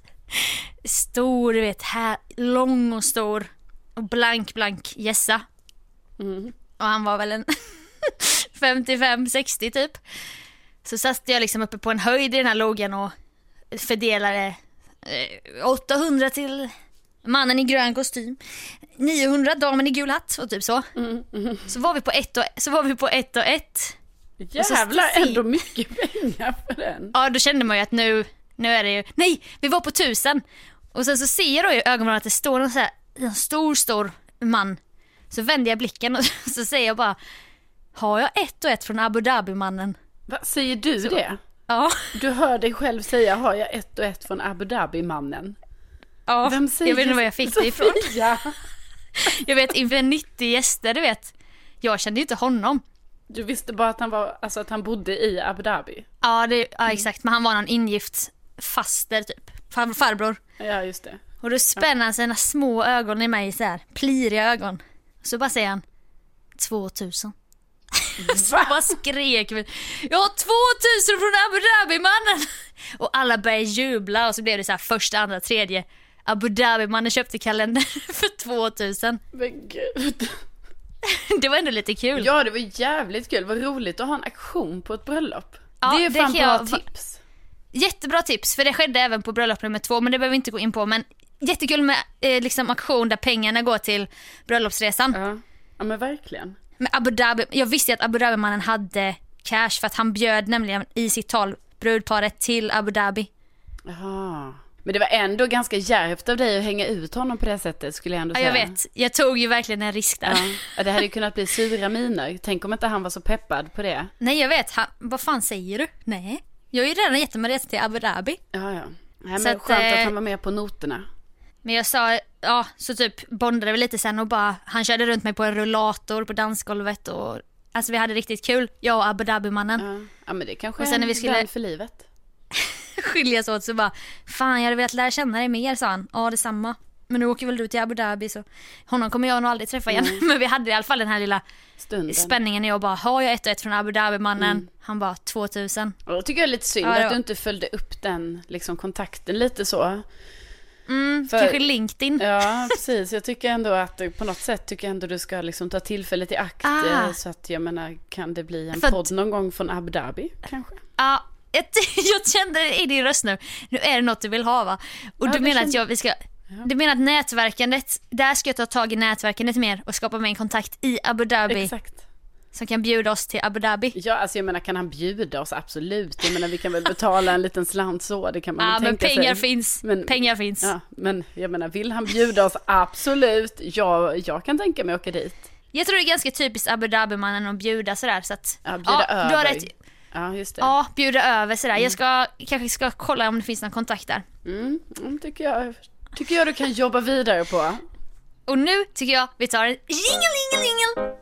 Stor, du vet, här, lång och stor och blank, blank gässa. Mm. Och han var väl en 55-60 typ. Så satt jag liksom uppe på en höjd i den här logen och fördelade eh, 800 till mannen i grön kostym, 900 damen i gul hatt och typ så. Mm. Mm. Så var vi på ett och, så var vi på ett och ett. Jävlar, se- ändå mycket pengar för den. Ja då kände man ju att nu, nu är det ju, nej vi var på tusen. Och sen så ser jag då i ögonen att det står en, så här, en stor stor man. Så vänder jag blicken och <laughs> så säger jag bara, har jag ett och ett från Abu Dhabi-mannen? Va, säger du det? Ja. Du hör dig själv säga, har jag ett och ett från Abu Dhabi-mannen? ja. Vem säger jag vet inte var jag fick det ifrån. Sofia? <laughs> Jag vet inför 90 gäster, du vet. Jag kände inte honom. Du visste bara att han, var, alltså att han bodde i Abu Dhabi? Ja, det, ja exakt, men han var någon ingift faster typ. Far, farbror. Ja, just det. Och då spänner han sina små ögon i mig så här, pliriga ögon. Så bara säger han 2000. <laughs> Så bara skrek vi. Jag har 2000 från Abu Dhabi mannen! Och alla började jubla och så blev det så här första, andra, tredje. Abu Dhabi mannen köpte kalendern <laughs> för 2000. Men gud. <laughs> det var ändå lite kul. Ja, det var jävligt kul. Vad roligt att ha en aktion på ett bröllop. Ja, det är det fan kan bra jag tips. Jättebra tips, för det skedde även på bröllop nummer två, men det behöver vi inte gå in på. Men jättekul med eh, liksom aktion där pengarna går till bröllopsresan. Ja. ja, men verkligen. Men Abu Dhabi, jag visste att Abu Dhabi-mannen hade cash för att han bjöd nämligen i sitt tal brudparet till Abu Dhabi. Jaha. Men det var ändå ganska djärvt av dig att hänga ut honom på det sättet skulle jag ändå Ja, säga. jag vet, jag tog ju verkligen en risk där. Ja. Ja, det hade ju kunnat bli sura miner. Tänk om inte han var så peppad på det. Nej jag vet, han, vad fan säger du? Nej. Jag har ju redan gett mig resa till Abu Dhabi. Ja, ja. Nej, Så men att, skönt att eh, han var med på noterna. Men jag sa, ja så typ bondade vi lite sen och bara, han körde runt mig på en rullator på dansgolvet och Alltså vi hade riktigt kul, jag och Abu Dhabi-mannen. Ja. ja, men det kanske Och sen är när vi skulle- för livet. <laughs> skiljas åt så bara Fan jag hade velat lära känna dig mer sa han. Ja detsamma. Men nu åker väl du till Abu Dhabi så honom kommer jag nog aldrig träffa igen. <laughs> Men vi hade i alla fall den här lilla Stunden. spänningen när jag bara har jag ett och ett från Abu Dhabi mannen? Han bara 2000. Och då tycker jag är lite synd Ja, att du inte följde upp den liksom, kontakten lite så. Mm, För- kanske LinkedIn. Ja, precis. Jag tycker ändå att på något sätt tycker jag ändå du ska liksom ta tillfället i akt. Ah. eh, Så att jag menar, kan det bli en För att- podd någon gång från Abu Dhabi kanske? Ja, jag, <laughs> jag kände i din röst nu, nu är det något du vill ha va? Och Ja, du det menar att kände- jag, vi ska, du menar att nätverkandet, där ska jag ta tag i nätverkandet mer och skapa mig en kontakt i Abu Dhabi Exakt. Som kan bjuda oss till Abu Dhabi. Ja, alltså jag menar kan han bjuda oss? Absolut. Jag menar vi kan väl betala en liten slant så, det kan man Ja väl men tänka pengar sig. finns, Men- pengar finns. Ja, men jag menar vill han bjuda oss? Absolut. Jag, jag kan tänka mig att åka dit. Jag tror det är ganska typiskt Abu Dhabi-mannen att bjuda sådär så att Ja, bjuda du har över. rätt. Ja, just det. Ja, bjuda över sådär. Jag ska, kanske ska kolla om det finns någon kontakt där. Mm, mm, tycker, jag, tycker jag du kan jobba vidare på. Och nu tycker jag vi tar en jingle, jingle, jingle.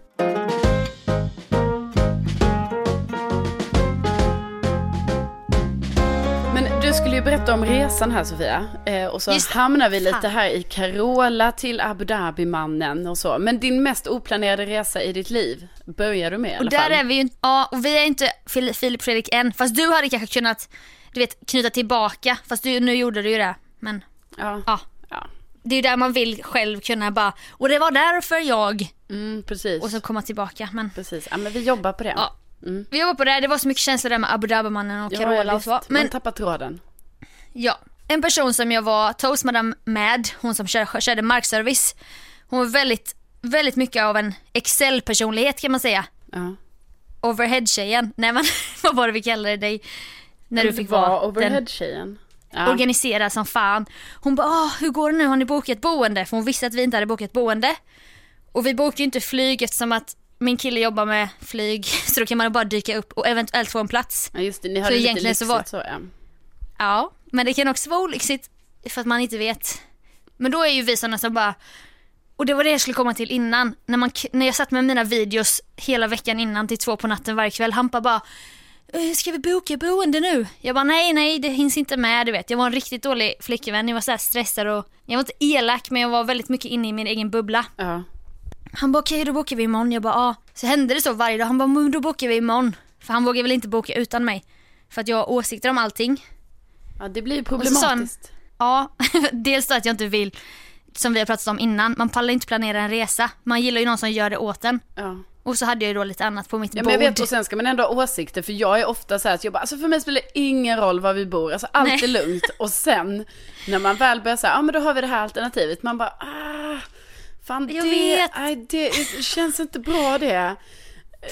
Ju berätta om resan här Sofia. Eh, och så Just hamnar vi lite här i Carola till Abu Dhabi-mannen och så. Men din mest oplanerade resa i ditt liv börjar du med i Och alla där fall. är vi ju, ja och vi är inte Fil- Filip Fredrik än. Fast du hade kanske kunnat, du vet, knyta tillbaka. Fast du, nu gjorde du ju det. Men Ja, ja, ja. det är ju där man vill själv kunna bara, och det var därför jag, Mm, precis. och så komma tillbaka. Men Precis, ja men vi jobbar på det. ja, Mm. vi jobbar på det. Det var så mycket känslor där med Abu Dhabi-mannen och Ja, Carola och visst. så. Man Men tappar tråden. Ja, en person som jag var toastmadam med, hon som kör, körde markservice. Hon var väldigt, väldigt mycket av en Excel-personlighet kan man säga. Ja. Overhead-tjejen, nej men <laughs> vad var det vi kallade dig? När du fick var vara overhead-tjejen. Ja. organiserad som fan. Hon bara, "Åh, hur går det nu, har ni bokat boende? För hon visste att vi inte hade bokat boende. Och vi bokade ju inte flyg eftersom att min kille jobbar med flyg, <laughs> så då kan man bara dyka upp och eventuellt få en plats. ja, just det. Ni hade lite egentligen lyxigt så så, var- ja. Ja, men det kan också vara olyckligt för att man inte vet. Men då är ju vi sådana som bara, och det var det jag skulle komma till innan. När, man, när jag satt med mina videos hela veckan innan till två på natten varje kväll. Hampa bara, "Eh, ska vi boka boende nu? Jag bara nej, nej, det hinns inte med, du vet. Jag var en riktigt dålig flickvän, jag var så stressad och jag var inte elak men jag var väldigt mycket inne i min egen bubbla. ja. Han bara okej, då bokar vi imorgon. Jag bara ja. Så hände det så varje dag. Han bara men då bokar vi imorgon. För han vågar väl inte boka utan mig. För att jag har åsikter om allting. Ja, det blir så problematiskt. Ja, <laughs> dels att jag inte vill, som vi har pratat om innan, man pallar inte planera en resa. Man gillar ju någon som gör det åt en. Ja. Och så hade jag ju då lite annat på mitt Ja, bord. men jag vet och sen ska man ändå ha åsikter för jag är ofta så här att jag bara, alltså för mig spelar det ingen roll var vi bor, alltså allt Nej. är lugnt och sen när man väl börjar säga, ja men då har vi det här alternativet, man bara, ah, fan Jag det, vet. nej, det känns inte bra det.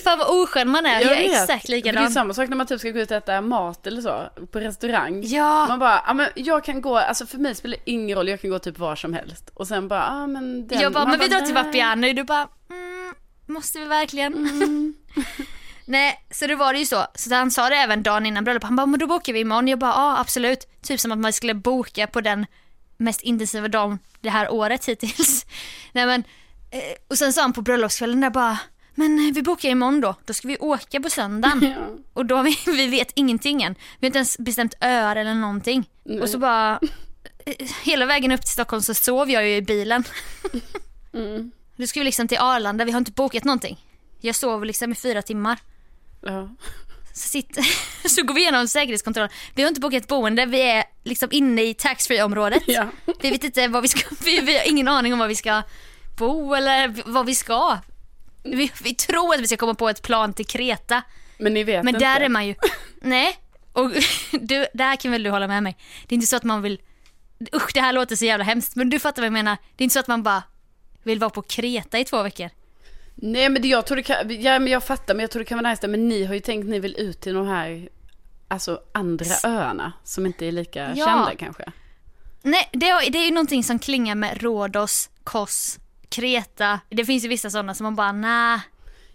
Fan vad oskön man är, jag, är vet. exakt Det är likadan. samma sak när man typ ska gå ut och äta mat eller så, på restaurang. Ja. Man bara, ja men jag kan gå, alltså för mig spelar det ingen roll, jag kan gå typ var som helst. Och sen bara, ja men den, jag bara, man men vi drar till. Vapiano. Du bara, mm, måste vi verkligen? Mm. <laughs> Nej, så det var det ju så. Så han sa det även dagen innan bröllopet. Han bara, men då bokar vi imorgon. Jag bara, ja absolut. Typ som att man skulle boka på den mest intensiva dagen det här året hittills. <laughs> Nej men, eh, och sen sa han på bröllopskvällen där bara, men eh, vi bokar imorgon då. Då ska vi åka på söndagen. <laughs> Ja. Och då har vi, <laughs> vi vet ingenting än. Vi har inte ens bestämt öar eller någonting. Nej. Och så bara, eh, hela vägen upp till Stockholm så sov jag ju i bilen. <laughs> Mm. Då ska vi liksom till Arlanda, vi har inte bokat någonting. Jag sov liksom i fyra timmar. Ja. Så, sitter, så går vi igenom säkerhetskontrollen. Vi har inte bokat boende, vi är liksom inne i taxfree området. Ja. Vi vet inte vad vi ska, vi, vi har ingen aning om var vi ska bo eller vad vi ska. Vi, vi tror att vi ska komma på ett plan till Kreta. Men ni vet Men inte. där är man ju, <laughs> nej. Och <laughs> du, där kan väl du hålla med mig. Det är inte så att man vill, usch det här låter så jävla hemskt. Men du fattar vad jag menar. Det är inte så att man bara vill vara på Kreta i två veckor. Nej men det, jag tror det kan, ja men jag fattar men jag tror det kan vara nice men ni har ju tänkt ni vill ut till de här, alltså andra öarna som inte är lika Ja. kända kanske. Nej, det, är- det är ju någonting som klingar med Rhodos, Kos, Kreta. Det finns ju vissa sådana som man bara, nah.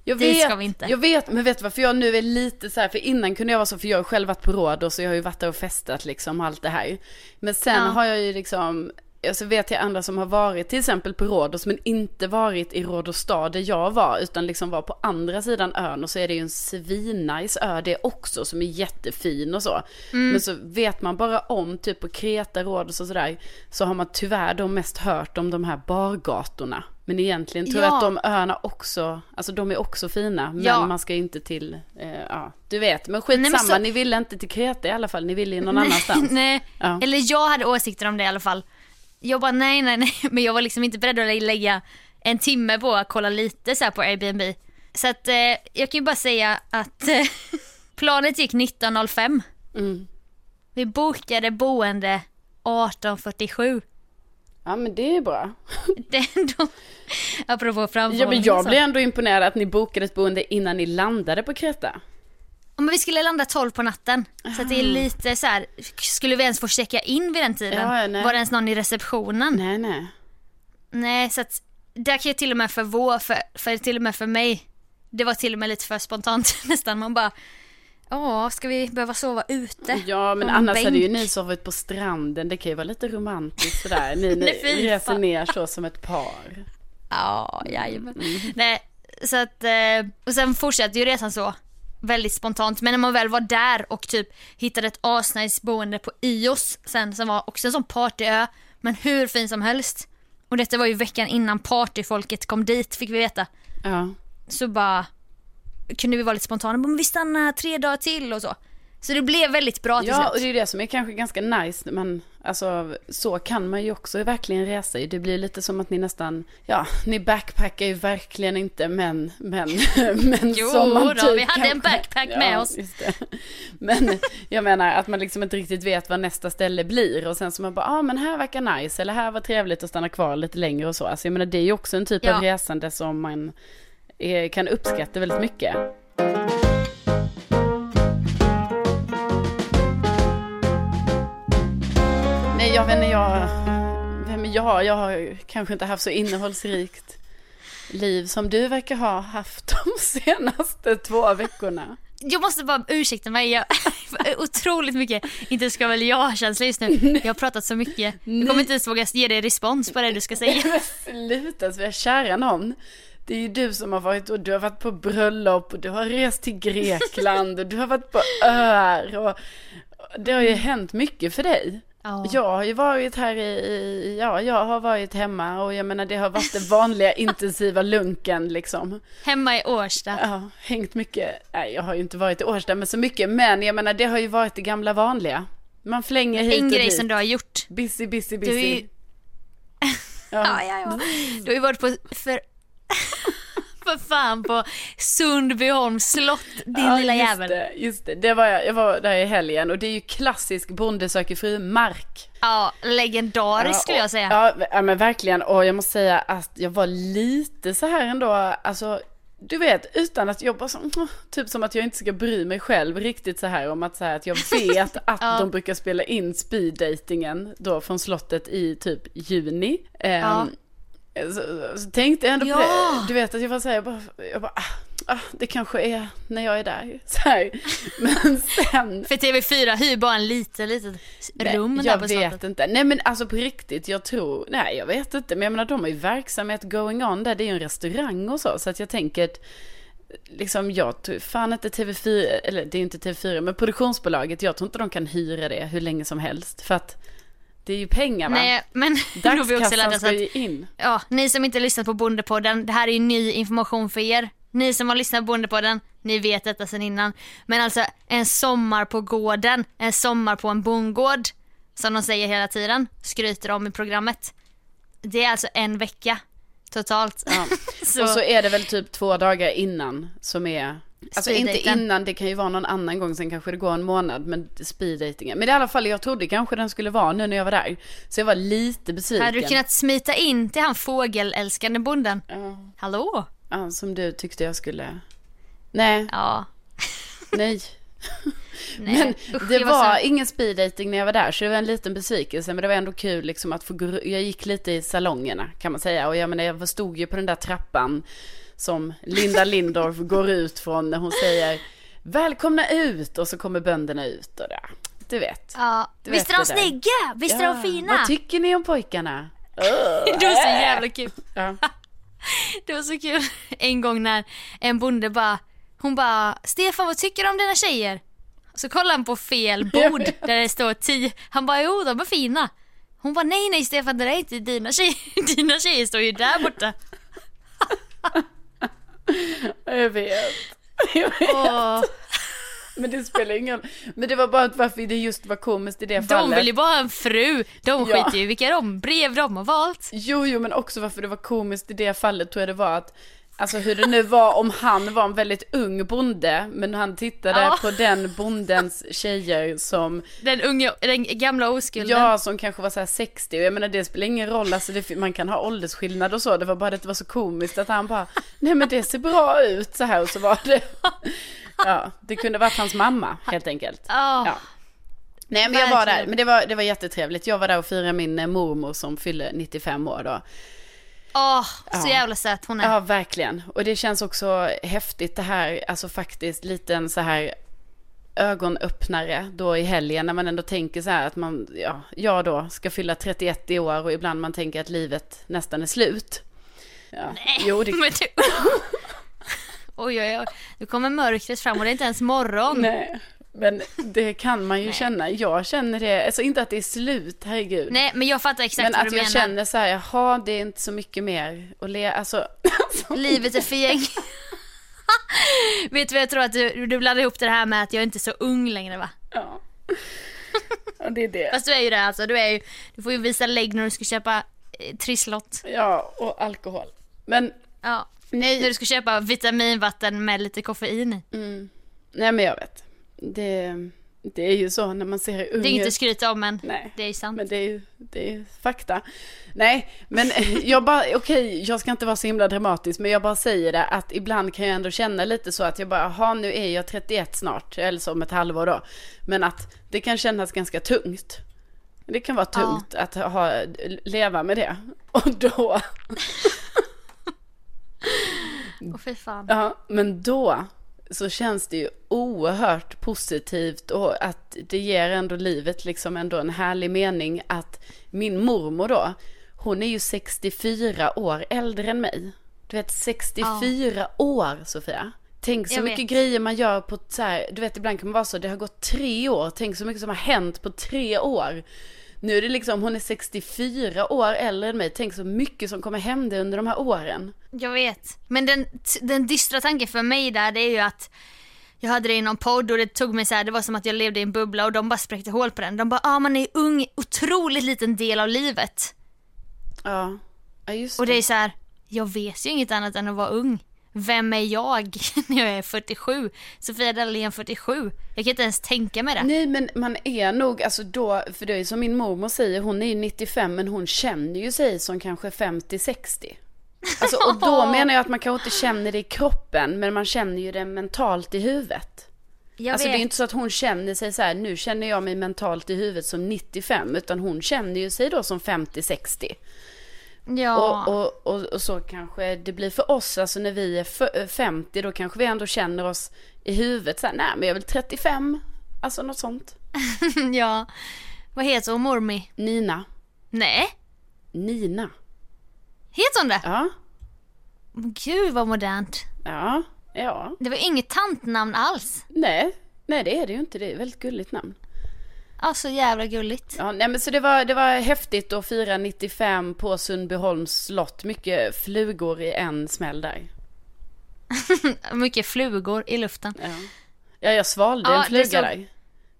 Jag vet, ska vi inte. jag vet, men vet du varför jag nu är lite så här, för innan kunde jag vara så, för jag har själv varit på Rhodos och jag har ju varit där och festat liksom allt det här. Men sen Ja. har jag ju liksom, alltså vet jag andra som har varit till exempel på Rhodos men inte varit i Rhodos stad där jag var utan liksom var på andra sidan ön och så är det ju en svinnice ö det också som är jättefin och så. Mm. Men så vet man bara om typ på Kreta, Rhodos och sådär så har man tyvärr då mest hört om de här bargatorna. Men egentligen tror jag Ja. att de öarna också, alltså de är också fina men Ja. man ska inte till, eh, ja du vet. Men Nej, skitsamma, men så- ni ville inte till Kreta i alla fall, ni ville ju någon annanstans. <laughs> nej, Ja. eller jag hade åsikter om det i alla fall. Jag bara nej, nej, nej. <laughs> Men jag var liksom inte beredd att lägga en timme på att kolla lite så här på Airbnb. Så att eh, jag kan ju bara säga att eh, <laughs> planet gick 19.05. Mm. Vi bokade boende 18.47. Ja men det är bra. <laughs> Det är ändå, apropå Ja framförhållning. men jag blir ändå imponerad att ni bokade ett boende innan ni landade på Kreta. Men vi skulle landa 12 på natten. Så att det är lite så här, skulle vi ens få checka in vid den tiden? Ja, nej. Var det ens någon i receptionen? Nej nej. Nej, så att där kan jag till och med för vår, för, för till och med för mig, det var till och med lite för spontant <laughs> nästan. Man bara, ja, ska vi behöva sova ute? Ja men annars bänk? hade ju ni sovit på stranden, det kan ju vara lite romantiskt sådär. Ni, <laughs> ni reser ner så som ett par. Ja, jajamän. Mm. Nej, så att, eh, och sen fortsatte ju resan så. Väldigt spontant, men när man väl var där och typ hittade ett asnice boende på Ios sen som var också en sån partyö, men hur fin som helst. Och detta var ju veckan innan partyfolket kom dit fick vi veta. Ja. Så bara kunde vi vara lite spontana, men vi stannar tre dagar till och så. Så det blev väldigt bra till Ja, och slut. det är ju det som är kanske ganska nice, men alltså så kan man ju också verkligen resa i. Det blir lite som att ni nästan, ja, ni backpackar ju verkligen inte, men, men, <laughs> men Jo som man då, typ vi hade en backpack med ja, oss. Just det. Men jag menar att man liksom inte riktigt vet vad nästa ställe blir och sen så man bara, ja ah, men här verkar nice, eller här var trevligt att stanna kvar lite längre och så. Alltså jag menar det är ju också en typ Ja. av resande som man eh, kan uppskatta väldigt mycket. Jag vet inte, jag... Vem är jag? Jag har kanske inte haft så innehållsrikt liv som du verkar ha haft de <laughs> senaste två veckorna. Jag måste bara ursäkta mig, jag otroligt mycket, inte ska väl jag-känsla just nu. Jag har pratat så mycket. Jag kommer inte ens våga ge dig respons på det du ska säga. Men <laughs> sluta Svea, kära någon. Det är ju du som har varit och du har varit på bröllop och du har rest till Grekland och du har varit på öar och det har ju hänt mycket för dig. Ja. Jag har ju varit här i, ja jag har varit hemma och jag menar det har varit den vanliga <laughs> intensiva lunken liksom. Hemma i Årsta. Ja, hängt mycket, nej jag har ju inte varit i Årsta med så mycket men jag menar det har ju varit det gamla vanliga. Man flänger hit En och grej dit. som du har gjort. Busy, busy, Du är busy. ju... <laughs> Ja, ja, ja. Du har ju varit på, för, <laughs> för fan på Sundbyholms slott, din Ja, lilla just jävel. Det, just det, det var jag, jag var där i helgen och det är ju klassisk Bonde söker fru Mark. Ja, legendarisk skulle jag säga. Ja, men verkligen. Och jag måste säga att jag var lite så här ändå, alltså du vet, utan att jobba som, typ som att jag inte ska bry mig själv riktigt så här om att så här att jag <laughs> vet att Ja. de brukar spela in speeddatingen då från slottet i typ juni. Ja. Ehm, så, så tänkte jag ändå på Ja. det, du vet att jag var så här, jag bara, jag bara ah, ah, det kanske är när jag är där. Så här. <laughs> Men sen För TV4 hyr bara en liten, litet rum Nej, där jag på vet slottet. inte. Nej men alltså på riktigt, jag tror, nej jag vet inte. Men jag menar de har ju verksamhet going on där, det är ju en restaurang och så. Så att jag tänker att, liksom jag tror fan inte TV4, eller det är inte TV4, men produktionsbolaget, jag tror inte de kan hyra det hur länge som helst. För att det är ju pengar va? Nej, men Dagskassan ska ju in. ja, ni som inte lyssnat på Bondepodden, det här är ju ny information för er. Ni som har lyssnat på Bondepodden, ni vet detta sedan innan. Men alltså en sommar på gården, en sommar på en bondgård, som de säger hela tiden, skryter om i programmet. Det är alltså en vecka. totalt. Ja. <laughs> Så- Och så är det väl typ två dagar innan som är... Alltså inte innan, det kan ju vara någon annan gång, sen kanske det går en månad, men speeddatingen. Men i alla fall, jag trodde kanske den skulle vara nu när jag var där. Så jag var lite besviken. Hade du kunnat smita in till han fågelälskande bonden? Ja, Hallå? ja, som du tyckte jag skulle... Nej, Ja. <laughs> nej. Nej. Men Usch, det jag var så- ingen speeddating när jag var där, så det var en liten besvikelse. Men det var ändå kul liksom att få Jag gick lite i salongerna kan man säga. Och jag menar, jag stod ju på den där trappan som Linda Lindorff går ut från när hon säger Välkomna ut! Och så kommer bönderna ut och där. Du vet. Ja. Du Visst är de snygga? Visst är de fina? Vad tycker ni om pojkarna? <laughs> Det var så jävla kul. Ja. <laughs> Det var så kul en gång när en bonde bara, hon bara, Stefan vad tycker du om dina tjejer? Så kollar han på fel <laughs> bord där det står tio. Han bara, jo de är fina. Hon bara, nej nej Stefan det där är inte dina tjejer. Dina tjejer står ju där borta. <laughs> Jag vet. Jag vet. Och Men det spelar ingen roll. Men det var bara att varför det just var komiskt i det de fallet. vill ju bara ha en fru. De Ja. skiter ju i vilka de brev de har valt. Jo, jo, men också varför det var komiskt i det fallet tror jag det var att Alltså hur det nu var om han var en väldigt ung bonde, men han tittade Ja. på den bondens tjejer som, Den unga, den gamla oskulden. ja, som kanske var så här 60, och jag menar det spelar ingen roll, alltså det, man kan ha åldersskillnad och så, det var bara det att det var så komiskt att han bara, nej men det ser bra ut så här, och så var det, ja, det kunde varit hans mamma helt enkelt. Ja. Nej men jag var där, men det var, det var jättetrevligt. Jag var där och firade min mormor som fyller 95 år då. Åh, så Ja. jävla söt hon är. Ja, verkligen. Och det känns också häftigt det här, alltså faktiskt liten så här ögonöppnare då i helgen när man ändå tänker så här att man, ja, jag då ska fylla 31 i år och ibland man tänker att livet nästan är slut. Ja. Jo, det, Men du... <laughs> Oj, oj, oj. Nu kommer mörkret fram och det är inte ens morgon. nej, men det kan man ju känna. Jag känner det, alltså inte att det är slut, herregud. Nej, men jag fattar exakt men vad att du jag menar. känner så här, jaha, det är inte så mycket mer att le, alltså, <laughs> alltså Livet är för gäng. <laughs> Vet du vad jag tror att du, du blandar ihop det här med att jag inte är så ung längre va? ja. ja, det är det. Fast du är ju det alltså, du är ju, du får ju visa lägg när du ska köpa eh, trisslott. Ja, och alkohol. Men Ja. nej, När du ska köpa vitaminvatten med lite koffein i. Mm. Nej men jag vet. Det, det är ju så när man ser ung Det är inte skryt om men Nej. det är sant. Men det är ju det är fakta. Nej, men <laughs> jag bara, okej, jag ska inte vara så himla dramatisk, men jag bara säger det att ibland kan jag ändå känna lite så att jag bara, jaha nu är jag 31 snart, eller så om ett halvår då. Men att det kan kännas ganska tungt. Det kan vara tungt att ha, leva med det. <laughs> Och då, Åh fy fan. Ja, men då så känns det ju oerhört positivt och att det ger ändå livet liksom ändå en härlig mening att min mormor då, hon är ju 64 år äldre än mig. Du vet 64 år Sofia. Tänk så Jag mycket vet. grejer man gör på så här, du vet ibland kan man vara så, det har gått tre år, tänk så mycket som har hänt på tre år. Nu är det liksom, hon är 64 år äldre än mig, tänk så mycket som kommer hända under de här åren. Jag vet. Men den, den dystra tanken för mig där det är ju att jag hade det i någon podd och det tog mig så här, det var som att jag levde i en bubbla och de bara spräckte hål på den. De bara, ah man är ung, otroligt liten del av livet. Ja, ja just Och det är så här, jag vet ju inget annat än att vara ung. Vem är jag <laughs> när jag är 47? Sofia Dalén 47. Jag kan inte ens tänka mig det. Nej men man är nog, alltså då, för det är ju som min mormor säger, hon är ju 95 men hon känner ju sig som kanske 50-60. Alltså och då <laughs> menar jag att man kanske inte känner det i kroppen men man känner ju det mentalt i huvudet. Jag alltså vet. det är inte så att hon känner sig så här, nu känner jag mig mentalt i huvudet som 95 utan hon känner ju sig då som 50-60. Ja. Och, och, och, och så kanske det blir för oss, alltså när vi är f- 50 då kanske vi ändå känner oss i huvudet så här, nej men jag är väl 35, alltså något sånt. <laughs> ja. Vad heter hon mormi? Nina. Nej, Nina. heter hon det? Ja, Gud vad modernt. ja, ja. Det var inget tantnamn alls. Nej, nej det är det ju inte. Det är ett väldigt gulligt namn. Ja, så jävla gulligt. Ja, nej men så det var, det var häftigt att fira 95 på Sundbyholms slott. Mycket flugor i en smäll där. <laughs> Mycket flugor i luften. Ja, ja jag svalde Ja, en fluga såg- där.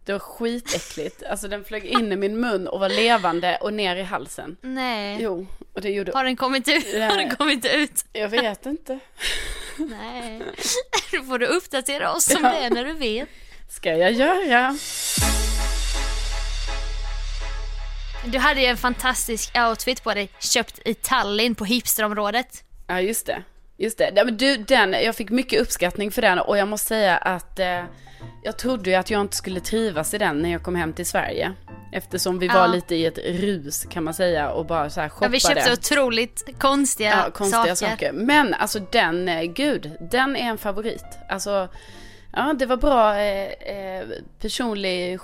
Det var skitäckligt. Alltså den flög in i min mun och var levande och ner i halsen. Nej. Jo, och det gjorde... Har den kommit ut? Nej. Har den kommit ut? Jag vet inte. <laughs> Nej. Då får du uppdatera oss om Ja. det när du vet. Ska jag göra? Du hade ju en fantastisk outfit på dig, köpt i Tallinn på hipsterområdet. Ja, just det. Just det. Ja, men du, den, jag fick mycket uppskattning för den och jag måste säga att eh, jag trodde ju att jag inte skulle trivas i den när jag kom hem till Sverige. Eftersom vi Ja. var lite i ett rus kan man säga och bara så här Ja, shoppade. vi köpte otroligt konstiga, ja, konstiga saker. Men alltså den, eh, gud, den är en favorit. Alltså, ja det var bra eh, eh, personlig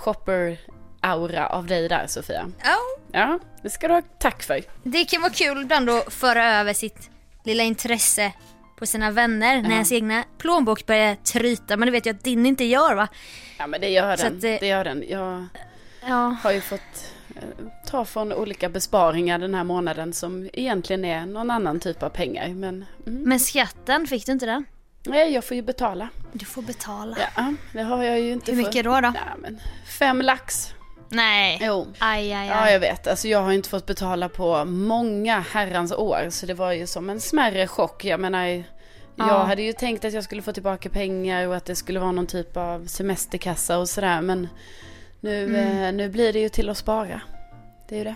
shopper-aura av dig där Sofia. Ja, Ja, det ska du ha tack för. det kan vara kul ibland att föra över sitt lilla intresse på sina vänner när ens egna plånbok börjar tryta. Men det vet jag att din inte gör va? Ja men det gör Så den, att det- det gör den. Jag Ja. har ju fått eh, ta från olika besparingar den här månaden som egentligen är någon annan typ av pengar. Men mm, Men skatten, fick du inte den? nej, jag får ju betala. Du får betala. Ja, det har jag ju inte Hur mycket då då? Ja, men fem lax. Nej. Jo. Aj, aj, Ja, aj. jag vet. Alltså jag har inte fått betala på många herrans år. Så det var ju som en smärre chock. Jag menar, jag Ja. hade ju tänkt att jag skulle få tillbaka pengar och att det skulle vara någon typ av semesterkassa och sådär. Men nu, Mm. eh, nu blir det ju till att spara. Det är ju det.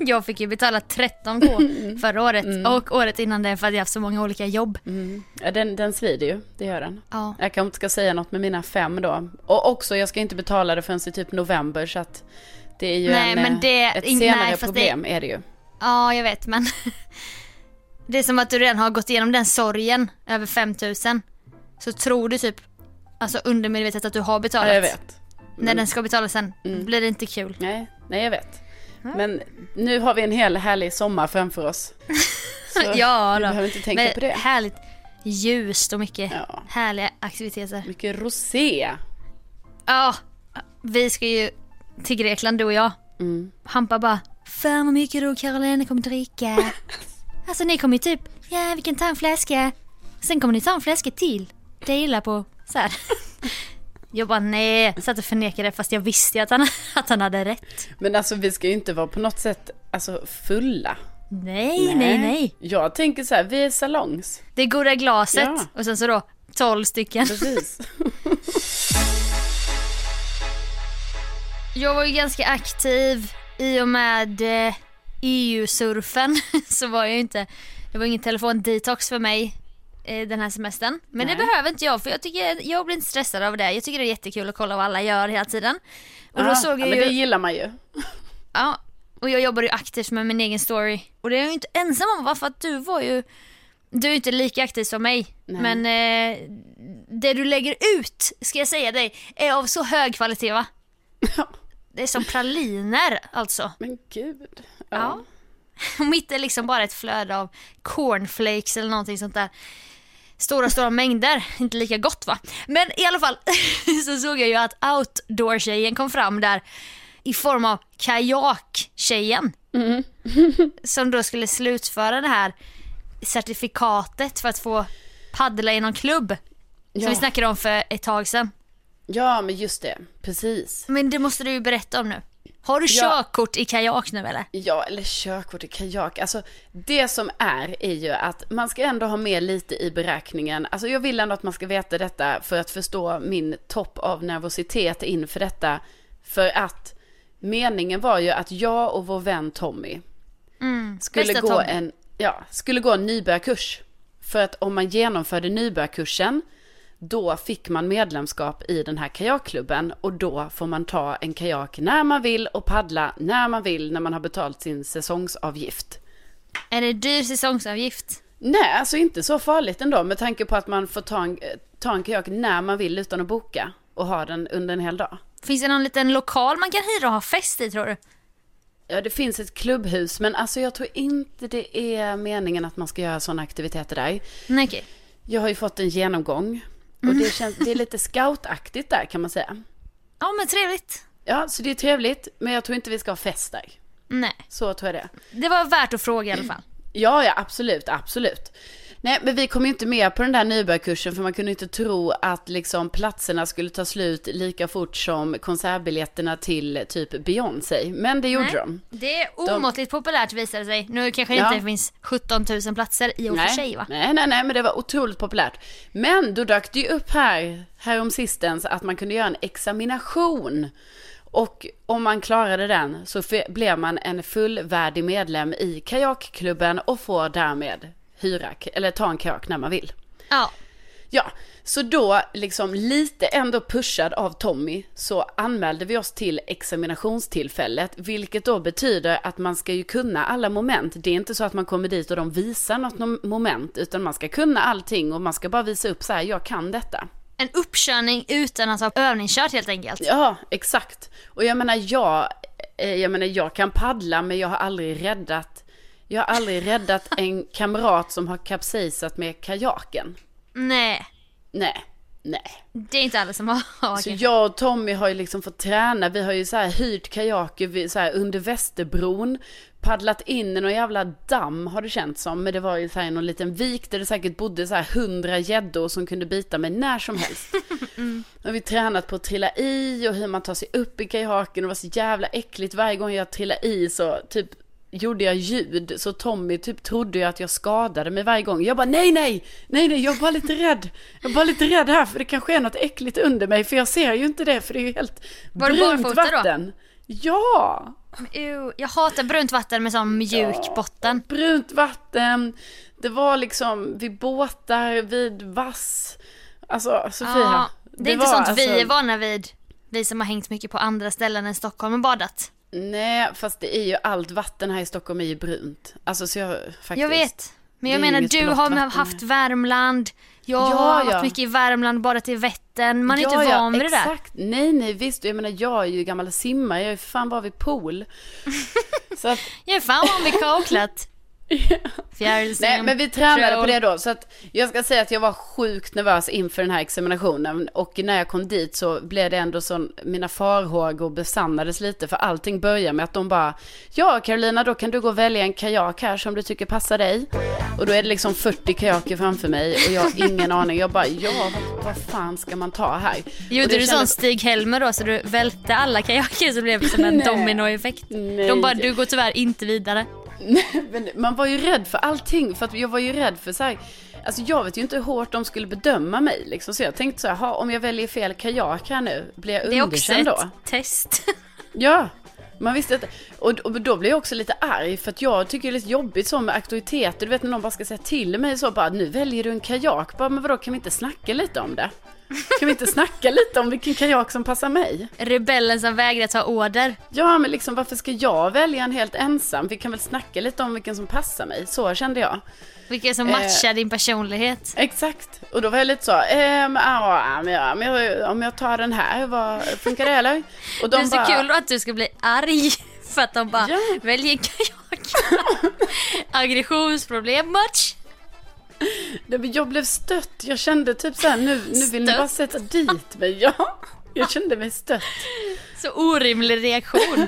<laughs> Jag fick ju betala 13k förra året och året innan det för att jag haft så många olika jobb. Mm. Ja, den, den svider ju, det gör den. Ja. Jag kanske inte ska säga något med mina fem då. Och också, jag ska inte betala det förrän i typ november så att det är ju Nej, en, men eh, det- ett in- senare nej, fast det- problem är det ju. Ja, jag vet men <laughs> det är som att du redan har gått igenom den sorgen över 5000. Så tror du typ, alltså undermedvetet att du har betalat. Ja, jag vet. När den ska betalas sen blir det inte kul. Nej, nej jag vet. Men nu har vi en hel härlig sommar framför oss. <laughs> Så ja vi då. behöver inte tänka Men på det. Härligt ljust och mycket Ja. härliga aktiviteter. Mycket rosé. Ja, vi ska ju till Grekland du och jag. Mm. Hampa bara, fan vad mycket du och Carolina kommer dricka. <laughs> alltså ni kommer ju typ, ja vi kan ta en flaska. Sen kommer ni ta en flaska till. Dela på, så här. <laughs> Jag bara nej, satt och förnekade fast jag visste att han, <laughs> att han hade rätt. Men alltså vi ska ju inte vara på något sätt alltså, fulla. Nej, nej, nej. Jag tänker så här, vi är salongs. Det goda glaset Ja. och sen så då 12 stycken. Precis. <laughs> Jag var ju ganska aktiv i och med eh, EU-surfen <laughs> så var jag ju inte, det var ingen telefondetox för mig den här semestern. Men Nej. det behöver inte jag för jag tycker, jag blir inte stressad av det. Jag tycker det är jättekul att kolla vad alla gör hela tiden. Och då Ja, såg jag ja, men ju, det gillar man ju. ja, och jag jobbar ju aktivt med min egen story. Och det är jag ju inte ensam om va, för att du var ju, du är ju inte lika aktiv som mig. Nej. Men eh, det du lägger ut, ska jag säga dig, är av så hög kvalitet va? <laughs> Ja. Det är som praliner alltså. Men gud. Ja. Och <laughs> mitt är liksom bara ett flöde av cornflakes eller någonting sånt där. Stora, stora mängder. Inte lika gott va? Men i alla fall <laughs> så såg jag ju att outdoor-tjejen kom fram där i form av kajak-tjejen. <laughs> som då skulle slutföra det här certifikatet för att få paddla i någon klubb. Som Ja. vi snackade om för ett tag sedan. ja, men just det. Precis. Men det måste du ju berätta om nu. Har du Ja. körkort i kajak nu eller? Ja, eller körkort i kajak. Alltså, det som är, är ju att man ska ändå ha med lite i beräkningen. Alltså, jag vill ändå att man ska veta detta för att förstå min topp av nervositet inför detta. För att meningen var ju att jag och vår vän Tommy skulle bästa gå Tommy. en, ja, skulle gå en nybörjarkurs. För att om man genomförde nybörjarkursen, då fick man medlemskap i den här kajakklubben och då får man ta en kajak när man vill och paddla när man vill när man har betalt sin säsongsavgift. Är det dyr säsongsavgift? Nej, alltså inte så farligt ändå med tanke på att man får ta en, ta en kajak när man vill utan att boka och ha den under en hel dag. Finns det någon liten lokal man kan hyra och ha fest i tror du? Ja, det finns ett klubbhus, men alltså jag tror inte det är meningen att man ska göra sådana aktiviteter där. Nej okej. Jag har ju fått en genomgång och det, känns, det är lite scoutaktigt där kan man säga. Ja men trevligt. Ja, så det är trevligt, men jag tror inte vi ska ha fest där. Nej, Så tror jag det. det var värt att fråga i alla fall. Ja, ja, absolut, absolut. Nej, men vi kom ju inte med på den där nybörjarkursen för man kunde inte tro att liksom platserna skulle ta slut lika fort som konsertbiljetterna till typ Beyoncé. Men det gjorde Nej, de. Det är omåttligt populärt visar det sig. Nu kanske det Ja. inte finns 17 000 platser i och för sig va? nej, nej, nej, men det var otroligt populärt. Men då dök det ju upp här, här om sistens att man kunde göra en examination. Och om man klarade den så blev man en fullvärdig medlem i kajakklubben och får därmed hyra, eller ta en kajak när man vill. Ja. Ja, så då liksom lite ändå pushad av Tommy så anmälde vi oss till examinationstillfället, vilket då betyder att man ska ju kunna alla moment. Det är inte så att man kommer dit och de visar något moment, utan man ska kunna allting och man ska bara visa upp så här, jag kan detta. En uppkörning utan att ha övningskört helt enkelt. Ja, exakt. Och jag menar, jag, eh, jag menar, jag kan paddla, men jag har aldrig räddat, jag har aldrig räddat en kamrat som har kapsejsat med kajaken. Nej, Nej, nej. det är inte alla som har. Så kanske. jag och Tommy har ju liksom fått träna. Vi har ju så här hyrt kajaker så här under Västerbron. Paddlat in i någon jävla damm har det känts som. Men det var ju så här någon liten vik där det säkert bodde så här hundra gäddor som kunde bita mig när som helst. <laughs> Och vi tränat på att trilla i och hur man tar sig upp i kajaken. Det var så jävla äckligt. Varje gång jag trillade i så typ gjorde jag ljud. Så Tommy typ trodde ju att jag skadade mig varje gång. Jag bara nej, nej, nej, nej, jag är bara lite rädd. Jag är bara lite rädd här för det kanske är något äckligt under mig. För jag ser ju inte det för det är ju helt Var brunt barfota då? vatten. Ja! Ew, jag hatar brunt vatten med sån mjuk botten. Brunt vatten. Det var liksom vid båtar, vid vass. Alltså Sofia. Ja, det är inte var sånt alltså- vi är vana vid. Vi som har hängt mycket på andra ställen än Stockholm och badat. Nej, fast det är ju allt vatten här i Stockholm är ju brunt. Alltså så jag faktiskt. Jag vet. Men jag menar du har haft. Värmland. Jag Ja, har varit ja. mycket i Värmland, badat i Vättern. Man är ja, inte van vid det där. Nej, nej, visst. Jag menar, jag är ju gammal simmare. Jag är fan bara vid pool. <laughs> att, Jag är fan van vid kaklat. Fjärilscen, nej, men vi tränade på det då. Så att jag ska säga att jag var sjukt nervös inför den här examinationen. Och när jag kom dit så blev det ändå så, mina farhågor besannades lite. För allting börjar med att de bara, ja Carolina, då kan du gå och välja en kajak här som du tycker passar dig. Och då är det liksom 40 kajaker framför mig och jag har ingen aning. Jag bara, ja, vad, vad fan ska man ta här? Gjorde det du sån kändes- Stig-Helmer då så du välte alla kajaker så det blev som en <laughs> dominoeffekt? De bara, du går tyvärr inte vidare. <laughs> Men man var ju rädd för allting, för att jag var ju rädd för så här, alltså jag vet ju inte hur hårt de skulle bedöma mig liksom, så jag tänkte så här, om jag väljer fel kajak här nu, blir jag Det är också underkänd ett då? test. <laughs> Ja, man visste att, och, och då blev jag också lite arg, för att jag tycker det är lite jobbigt så med auktoriteter, du vet när någon bara ska säga till mig så bara, nu väljer du en kajak, bara, men vadå, kan vi inte snacka lite om det? Kan vi inte snacka lite om vilken kajak som passar mig? Rebellen som vägrar ta order. Ja, men liksom varför ska jag välja en helt ensam? Vi kan väl snacka lite om vilken som passar mig. Så kände jag. Vilken som Eh. matchar din personlighet. Exakt. Och då var jag lite så, ehm, ja, men, ja, men jag, om jag tar den här, vad, funkar det eller? Och Det de är så bara, kul att du ska bli arg <laughs> för att de bara Ja. väljer kajak. <laughs> Aggressionsproblem much? Jag blev stött. Jag kände typ så här, nu, nu vill ni bara sätta dit mig. Ja, jag kände mig stött. Så orimlig reaktion.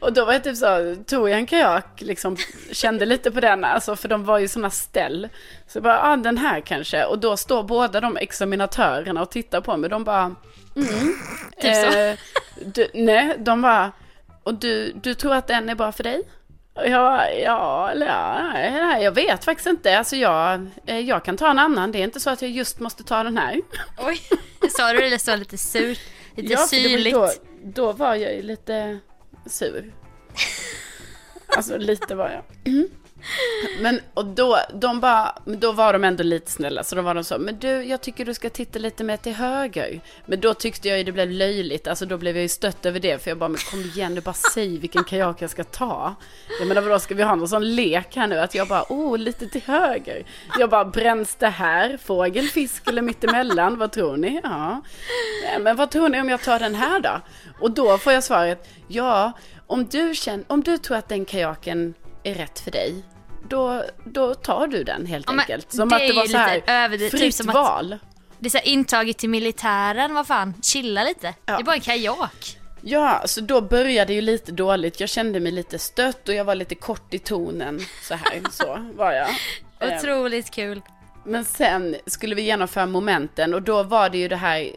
Och då var jag typ så, tog jag en kajak, liksom kände lite på den, alltså för de var ju sådana ställ. Så jag bara, ah, den här kanske. Och då står båda de examinatörerna och tittar på mig. De bara, mm. Typ så. Eh, du, nej, de bara, och du, du tror att den är bra för dig? Bara, ja, eller ja, jag vet faktiskt inte. Alltså jag, eh, jag kan ta en annan. Det är inte så att jag just måste ta den här. <laughs> Oj, sa du det så lite sur, lite Ja, syrligt? Då, då var jag ju lite sur. Alltså lite var jag. Mm. <laughs> Men och då, de bara, då var de ändå lite snälla. Så då var de så, men du, jag tycker du ska titta lite mer till höger. Men då tyckte jag ju det blev löjligt. Alltså då blev jag ju stött över det. För jag bara, men kom igen nu, bara säg vilken kajak jag ska ta. Jag menar vadå, ska vi ha någon sån lek här nu? Att jag bara, oh, lite till höger. Jag bara, bränns det här? Fågel, fisk eller mittemellan? Vad tror ni? Ja. Nej, Men vad tror ni om jag tar den här då? Och då får jag svaret, ja, om du, känner, om du tror att den kajaken är rätt för dig, då, då tar du den helt Ja, enkelt. Som det att det var så här överdrivet, typ fritt att- val. Det är så här intaget till militären, vad fan, chilla lite. Det är bara en kajak. Ja, så då började det ju lite dåligt. Jag kände mig lite stött och jag var lite kort i tonen. Så här, <laughs> så var jag. Eh, Otroligt kul. Men sen skulle vi genomföra momenten och då var det ju det här,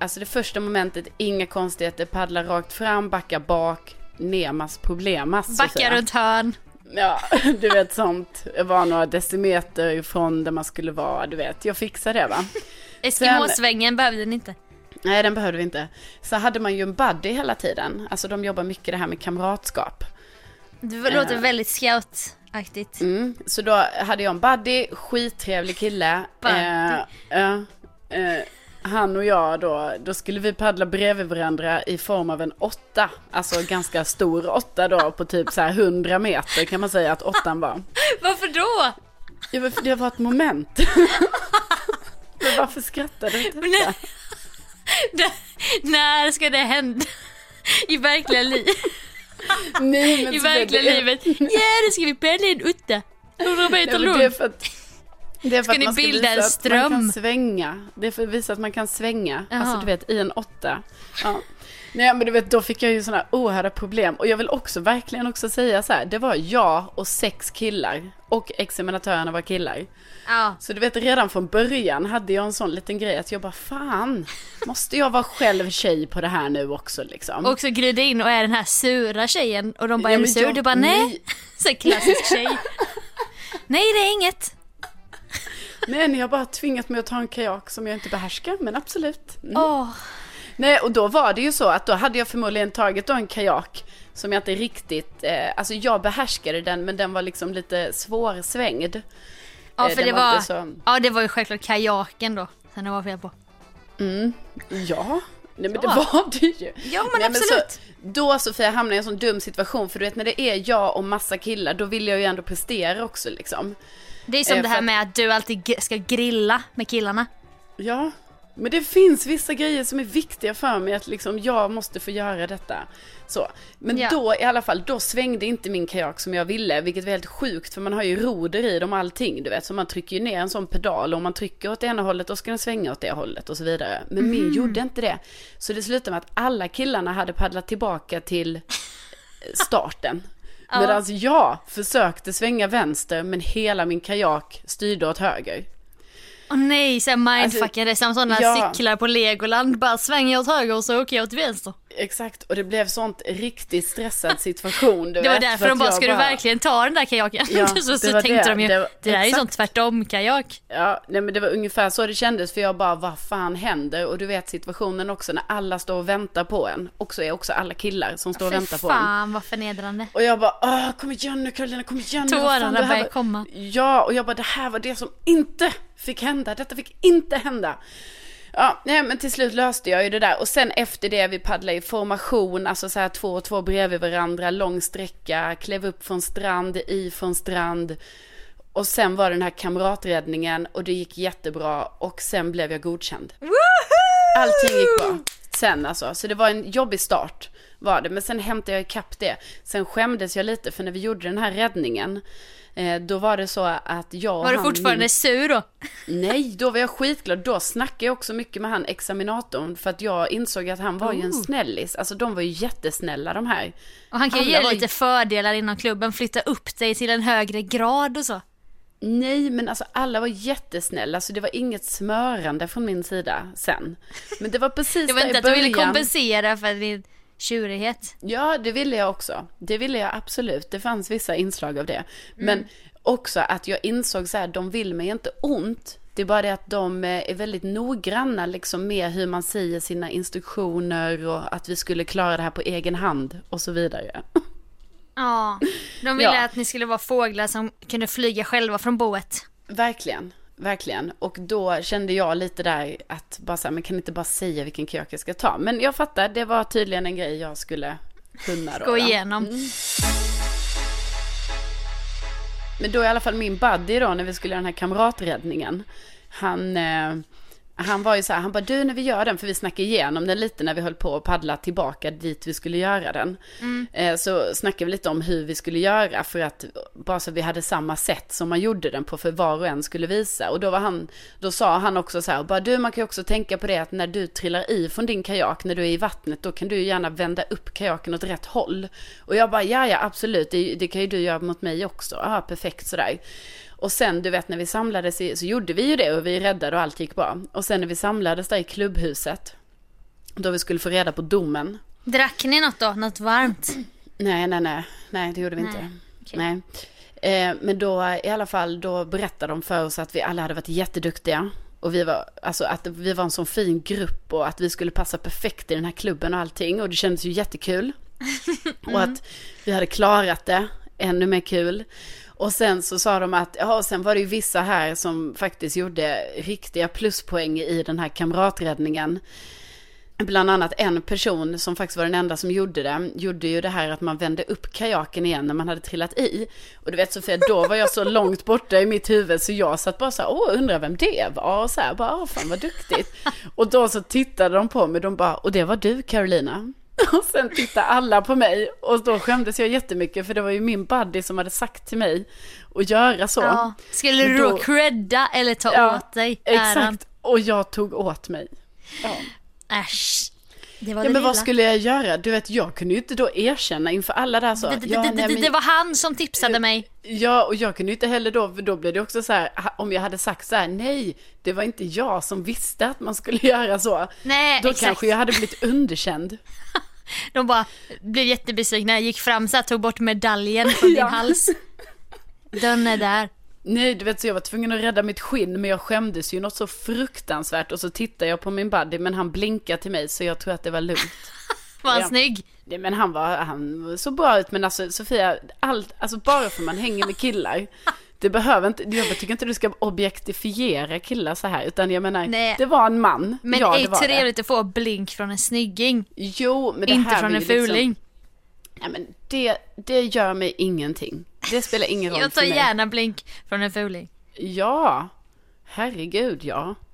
alltså det första momentet, inga konstigheter, paddla rakt fram, backa bak, nemas problemas. att Backa runt hörn. Ja, <laughs> du vet sånt. Jag var några decimeter ifrån där man skulle vara, du vet. Jag fixar det va. Eskimosvängen behövde ni inte. Nej, den behövde vi inte. Så hade man ju en buddy hela tiden. Alltså de jobbar mycket det här med kamratskap. Det låter Eh. väldigt scoutaktigt. Mm. Så då hade jag en buddy, skittrevlig kille. Buddy. Eh, eh, han och jag då, då skulle vi paddla bredvid varandra i form av en åtta. Alltså ganska stor åtta då på typ så här 100 meter kan man säga att åttan var. <laughs> Varför då? Ja, det var ett moment. <laughs> men varför skrattar du inte? Nej. När- När ska det hända? I verkliga livet. <laughs> Nej, I verkliga livet. Ja, då ska vi paddla en utta. 100 meter men det är för Ska att ni bilda en att man kan ström? svänga. Det är för att visa att man kan svänga. Jaha. Alltså du vet i en åtta. Ja. Nej men du vet då fick jag ju sådana oerhörda problem. Och jag vill också verkligen också säga så här. Det var jag och sex killar. Och examinatörerna var killar. Ja. Så du vet redan från början hade jag en sån liten grej att jag bara fan. Måste jag vara själv tjej på det här nu också liksom? Och också glida in och är den här sura tjejen och de bara Ja, är du sur? jag- Du bara nej. nej. <laughs> Så klassisk tjej. <laughs> Nej det är inget. Nej, ni har bara tvingat mig att ta en kajak som jag inte behärskar, men absolut. Mm. Åh. Nej, och då var det ju så att då hade jag förmodligen tagit då en kajak som jag inte riktigt, eh, alltså jag behärskade den men den var liksom lite svårsvängd. Ja Eh, för den det var var, så- ja det var ju självklart kajaken då. Sen det var fel på. Mm. Ja, nej men Ja. det var det ju. Ja men Nej, absolut. så, då Sofia hamnade jag i en sån dum situation för du vet när det är jag och massa killar då vill jag ju ändå prestera också liksom. Det är som eh, det här att- med att du alltid ska grilla med killarna. Ja, men det finns vissa grejer som är viktiga för mig att liksom jag måste få göra detta. Så. Men Ja. då i alla fall, då svängde inte min kajak som jag ville, vilket var helt sjukt för man har ju roder i dem allting, du vet. Så man trycker ju ner en sån pedal och om man trycker åt det ena hållet då ska den svänga åt det hållet och så vidare. Men min Mhm. gjorde inte det. Så det slutade med att alla killarna hade paddlat tillbaka till starten. Ja. Medan jag försökte svänga vänster men hela min kajak styrde åt höger. Åh nej, såhär mindfucken, det är som sådana Alltså, ja. cyklar på Legoland. Bara svänger jag åt höger och så åker jag åt vänster. Exakt, och det blev sånt riktigt stressad situation. Det var vet, därför för de bara, ska du verkligen ta den där kajaken? Ja, <laughs> så det så tänkte det. de ju, Det det, var- där är ju sånt tvärtom-kajak. Ja, nej men det var ungefär så det kändes för jag bara, vad fan händer? Och du vet situationen också när alla står och väntar på en. Och så är också alla killar som står och Fy väntar på en. fan vad förnedrande. Och jag bara, Åh, kom igen nu Karolina, kom igen nu. fan, Tårarna det börjar var- komma. Ja, och jag bara, det här var det som inte fick hända. Detta fick inte hända. Ja, nej, men till slut löste jag ju det där. Och sen efter det vi paddlade i formation, alltså så här två och två bredvid varandra, lång sträcka, klev upp från strand, i från strand. Och sen var det den här kamraträddningen och det gick jättebra och sen blev jag godkänd. Allting gick bra. Sen alltså, så det var en jobbig start var det. Men sen hämtade jag ikapp det. Sen skämdes jag lite för när vi gjorde den här räddningen. Eh, då var det så att jag Var du fortfarande min- sur då? Nej, då var jag skitglad. Då snackade jag också mycket med han examinatorn. För att jag insåg att han var ju en Oh. snällis. Alltså de var ju jättesnälla de här. Och han kan ju ge dig lite fördelar inom klubben, flytta upp dig till en högre grad och så. Nej, men alltså alla var jättesnälla. Så det var inget smörande från min sida sen. Men det var precis Det var där inte i att du ville början. kompensera för din tjurighet. Ja, det ville jag också. Det ville jag absolut. Det fanns vissa inslag av det. Men också att jag insåg så här, de vill mig inte ont. Det är bara det att de eh, är väldigt noggranna liksom med hur man säger sina instruktioner och att vi skulle klara det här på egen hand och så vidare. <laughs> Ja, de ville Ja. att ni skulle vara fåglar som kunde flyga själva från boet. Verkligen, verkligen. Och då kände jag lite där att bara så här, men kan inte bara säga vilken kök jag ska ta? Men jag fattar, det var tydligen en grej jag skulle kunna då. Gå igenom. Men då i alla fall min buddy då när vi skulle göra den här kamraträddningen. Han, eh, han var ju så här, han bara du när vi gör den, för vi snackade igenom den lite när vi höll på att paddla tillbaka dit vi skulle göra den. Eh, så snackade vi lite om hur vi skulle göra för att, bara så vi hade samma sätt som man gjorde den på för var och en skulle visa. Och då var han, då sa han också så här, bara du man kan ju också tänka på det att när du trillar i från din kajak, när du är i vattnet, då kan du ju gärna vända upp kajaken åt rätt håll. Och jag bara, ja ja absolut, det, det kan ju du göra mot mig också. Ja, perfekt sådär. Och sen du vet när vi samlades i, så gjorde vi ju det och vi räddade och allt gick bra. Och sen när vi samlades där i klubbhuset, då vi skulle få reda på domen. Drack ni något då? Något varmt? Nej, nej, nej, nej det gjorde vi Nej, inte. okej. Nej. Eh, men då i alla fall, då berättade de för oss att vi alla hade varit jätteduktiga. Och vi var, alltså att vi var en sån fin grupp och att vi skulle passa perfekt i den här klubben och allting. Och det kändes ju jättekul. <laughs> Och att vi hade klarat det, ännu mer kul. Och sen så sa de att, ja, sen var det ju vissa här som faktiskt gjorde riktiga pluspoäng i den här kamraträddningen. Bland annat en person som faktiskt var den enda som gjorde det, gjorde ju det här att man vände upp kajaken igen när man hade trillat i. Och du vet Sofia, då var jag så <laughs> långt borta i mitt huvud så jag satt bara så här, åh, undrar vem det var? Och så här, bara, åh, fan vad duktigt. Och då så tittade de på mig, de bara, och det var du Carolina. <laughs> Och sen tittade alla på mig och då skämdes jag jättemycket för det var ju min buddy som hade sagt till mig att göra så. Ja. Skulle du då, då- credda eller ta Ja, åt dig äran? Exakt, och jag tog åt mig. Ja. Äsch. Ja men vad lilla. skulle jag göra? Du vet jag kunde ju inte då erkänna inför alla där så. det, det, ja, det, nej, men- det var han som tipsade mig. Ja och jag kunde ju inte heller då, då blev det också så här, om jag hade sagt så här, nej, det var inte jag som visste att man skulle <laughs> göra så. Nej, Då exakt. kanske jag hade blivit underkänd. <laughs> De bara blev jättebesvikna, gick fram så här, tog bort medaljen från <laughs> Ja. din hals. Dörren är där. Nej, du vet så jag var tvungen att rädda mitt skinn, men jag skämdes ju något så fruktansvärt och så tittade jag på min buddy, men han blinkade till mig så jag tror att det var lugnt. <laughs> Var han Ja. snygg? Nej, men han var, han såg bra ut, men alltså Sofia, allt, alltså bara för man hänger med killar, <laughs> det behöver inte, jag tycker inte du ska objektifiera killar så här, utan jag menar, Nej. det var en man. Men ja, det är det. trevligt att få blink från en snygging. Jo, men det Inte här från en liksom- fuling. Nej, men det, det gör mig ingenting. Det spelar ingen <laughs> roll Jag tar för mig. gärna blink från en fuling. Ja, herregud ja. <laughs>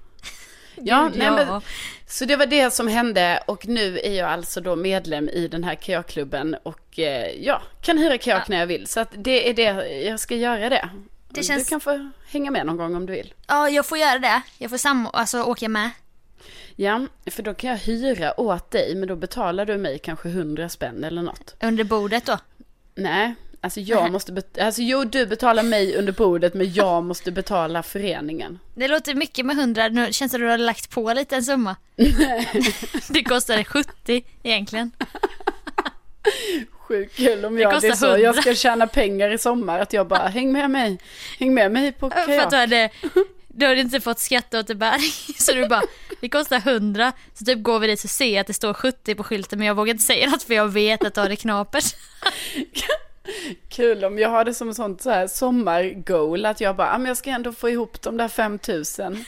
Ja, Gud, nej, ja. Men, så det var det som hände och nu är jag alltså då medlem i den här kajakklubben och eh, ja, kan hyra kajak när jag vill. Så att det är det, jag ska göra det. Det känns- Du kan få hänga med någon gång om du vill. Ja, jag får göra det. Jag får sam alltså, åka med. Ja, för då kan jag hyra åt dig, men då betalar du mig kanske hundra spänn eller något. Under bordet då. Nej, alltså jag måste, bet- alltså jo du betalar mig under bordet, men jag <laughs> måste betala föreningen. Det låter mycket med 100, nu känns det som du har lagt på lite en summa. <laughs> det kostade 70 egentligen. Sjukt kul om Det jag, det kostar så, jag 100. ska tjäna pengar i sommar, att jag bara, häng med mig, häng med mig på För att kajak. du hade, du hade inte fått skatteåterbäring. <laughs> Så du bara, det kostar 100. Så typ går vi dit och ser att det står 70 på skylten men jag vågar inte säga något för jag vet att du har det knapert. <laughs> Kul om jag har det som sånt så här sommargoal, att jag bara, ah, men jag ska ändå få ihop de där 5000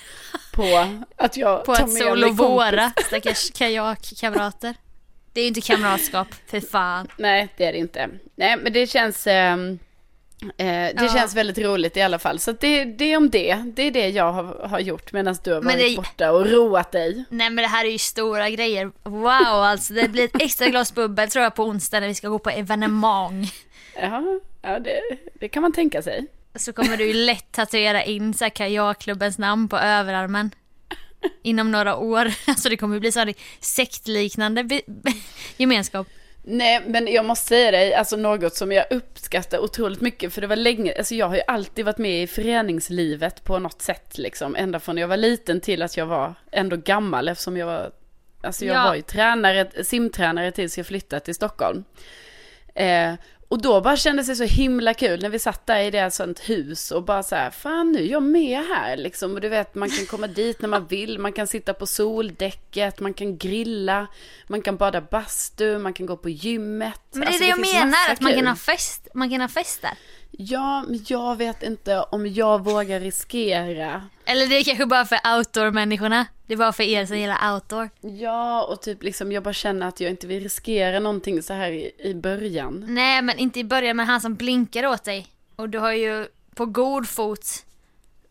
på att jag På tar att med sol mig och kompis. våra stackars kajakkamrater. Det är ju inte kamratskap, för fan. Nej, det är det inte. Nej, men det känns, ehm, eh, det Ja. känns väldigt roligt i alla fall. Så det, det är om det, det är det jag har, har gjort medan du har Men varit det- borta och roat dig. Nej men det här är ju stora grejer. Wow alltså, det blir ett extra glas bubbel tror jag på onsdag när vi ska gå på evenemang. Ja, ja det, det kan man tänka sig. Så kommer du ju lätt tatuera in så kajakklubbens namn på överarmen. Inom några år. <laughs> Alltså det kommer bli så här sektliknande <laughs> gemenskap. Nej, men jag måste säga dig, alltså något som jag uppskattar otroligt mycket, för det var länge, alltså jag har ju alltid varit med i föreningslivet på något sätt liksom, ända från jag var liten till att jag var ändå gammal eftersom jag var, alltså jag Ja. var ju tränare, simtränare tills jag flyttade till Stockholm. Eh, och då bara kändes det så himla kul när vi satt där i det sånt hus och bara så här, fan nu är jag med här liksom. Och du vet, man kan komma dit när man vill, man kan sitta på soldäcket, man kan grilla, man kan bada bastu, man kan gå på gymmet. Men det är Alltså, det jag finns menar, att man kan, ha fest, man kan ha fest där. Ja, men jag vet inte om jag vågar riskera. Eller det är kanske bara för outdoor-människorna. Det är bara för er som gillar outdoor. Ja, och typ liksom jag bara känner att jag inte vill riskera någonting så här i, i början. Nej men inte i början men han som blinkar åt dig. Och du har ju på god fot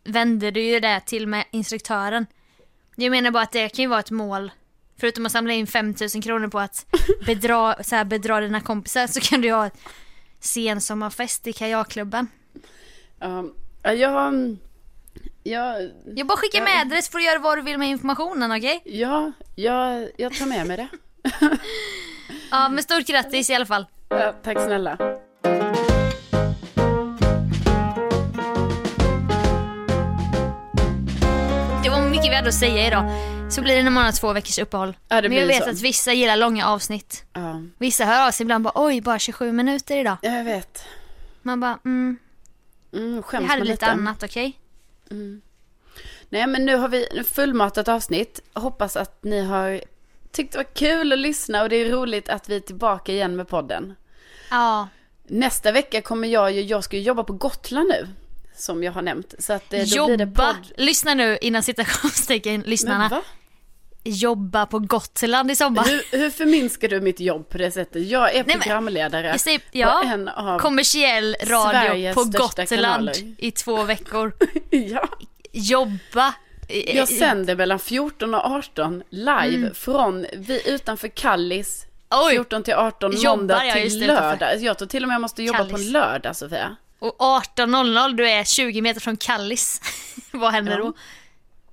vände du ju det till med instruktören. Jag menar bara att det kan ju vara ett mål. Förutom att samla in 5000 kronor på att <laughs> bedra, så här, bedra dina kompisar så kan du ju ha sensommarfest i kajakklubben. Um, jag, um, jag, jag bara skickar jag, med adress för att göra vad du vill med informationen, okej? Okay? Ja, jag, jag tar med mig det. <laughs> ja, men stort grattis i alla fall. Ja, tack snälla. Det var mycket vi hade att säga idag. Så blir det när man har två veckors uppehåll. Ja, Men jag vet så. att vissa gillar långa avsnitt. Ja, Vissa hör av sig ibland bara oj, bara 27 minuter idag. jag vet. Man bara mm, Mm, skäms hade man lite lite. annat, okej? Nej men nu har vi fullmatat avsnitt. Hoppas att ni har tyckt det var kul att lyssna och det är roligt att vi är tillbaka igen med podden. Ja. Nästa vecka kommer jag ju, jag ska ju jobba på Gotland nu. Som jag har nämnt. Så att eh, då blir det Jobba, podd. lyssna nu innan citationstecken lyssnarna. Men va? Jobba på Gotland i sommar. Hur, hur förminskar du mitt jobb på det sättet? Jag är men- programledare Jag säger, på ja, en av... kommersiell radio Sveriges på Gotland kanaler. i två veckor. <laughs> ja. Jobba. Jag sänder mellan 14 och 18 live Mm. från vi utanför Kallis. Oj, 14 till 18 Jobbar måndag jag till lördag. Jag tror till och med jag måste jobba på Kallis. en lördag Sofia. och 18.00 du är 20 meter från Kallis. <laughs> Vad händer Ja. då?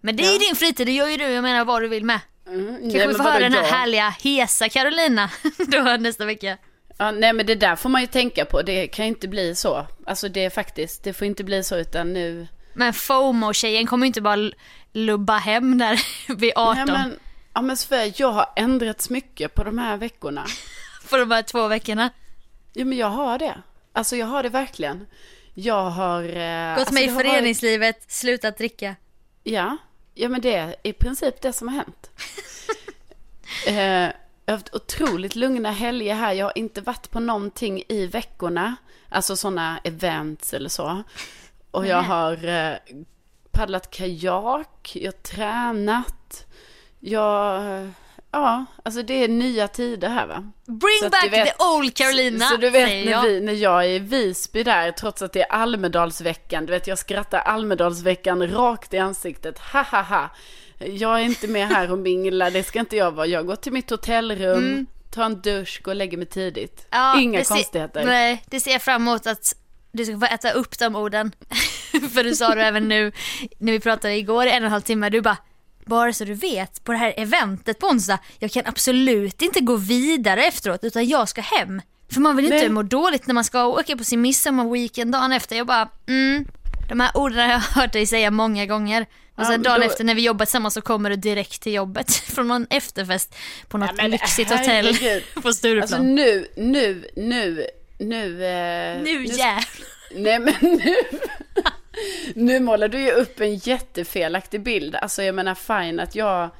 Men det är ju din fritid, det gör ju du, jag menar vad du vill med. Mm. Kanske vi får höra den här härliga hesa Carolina <laughs> då nästa vecka. Ja, nej men det där får man ju tänka på. Det kan ju inte bli så. Alltså det är faktiskt, det får inte bli så utan nu. Men FOMO-tjejen kommer ju inte bara lubba hem där <laughs> vid 18 Nej men, ja men Sofia, jag har ändrats mycket på de här veckorna. <laughs> på de här två veckorna. Ja men jag har det. Alltså jag har det verkligen. Jag har... Eh, Gått alltså, med i föreningslivet, slutat dricka. Ja, ja men det är i princip det som har hänt. <laughs> eh, jag har haft otroligt lugna helger här. Jag har inte varit på någonting i veckorna. Alltså sådana events eller så. Och jag har eh, paddlat kajak, jag har tränat. Jag, eh, ja, alltså det är nya tider här va. Så Bring back du vet- the old Carolina, Så du vet när, jag. vi, när jag är i Visby där, trots att det är Almedalsveckan, du vet jag skrattar Almedalsveckan rakt i ansiktet, ha ha ha. Jag är inte med här och minglar, det ska inte jag vara. Jag går till mitt hotellrum, tar en dusch, går och lägger mig tidigt. Mm. Ja, Inga det ser- konstigheter. Nej, det ser jag fram emot att du ska få äta upp de orden. <laughs> För du sa det även nu när vi pratade igår i en och en halv timme. Du bara, bara så du vet, på det här eventet på onsdag, jag kan absolut inte gå vidare efteråt utan jag ska hem. För man vill inte Nej. må dåligt när man ska åka på sin midsommarweekend dagen efter. Jag bara, mm, de här orden har jag hört dig säga många gånger. Och sen men dagen då- efter när vi jobbar tillsammans så kommer du direkt till jobbet <laughs> från någon efterfest på något Ja, men lyxigt hotell <laughs> på Stureplan. Alltså nu, nu, nu, nu. Eh, nu jävlar. Nej men nu. <laughs> Nu målar du ju upp en jättefelaktig bild. Alltså jag menar fine att jag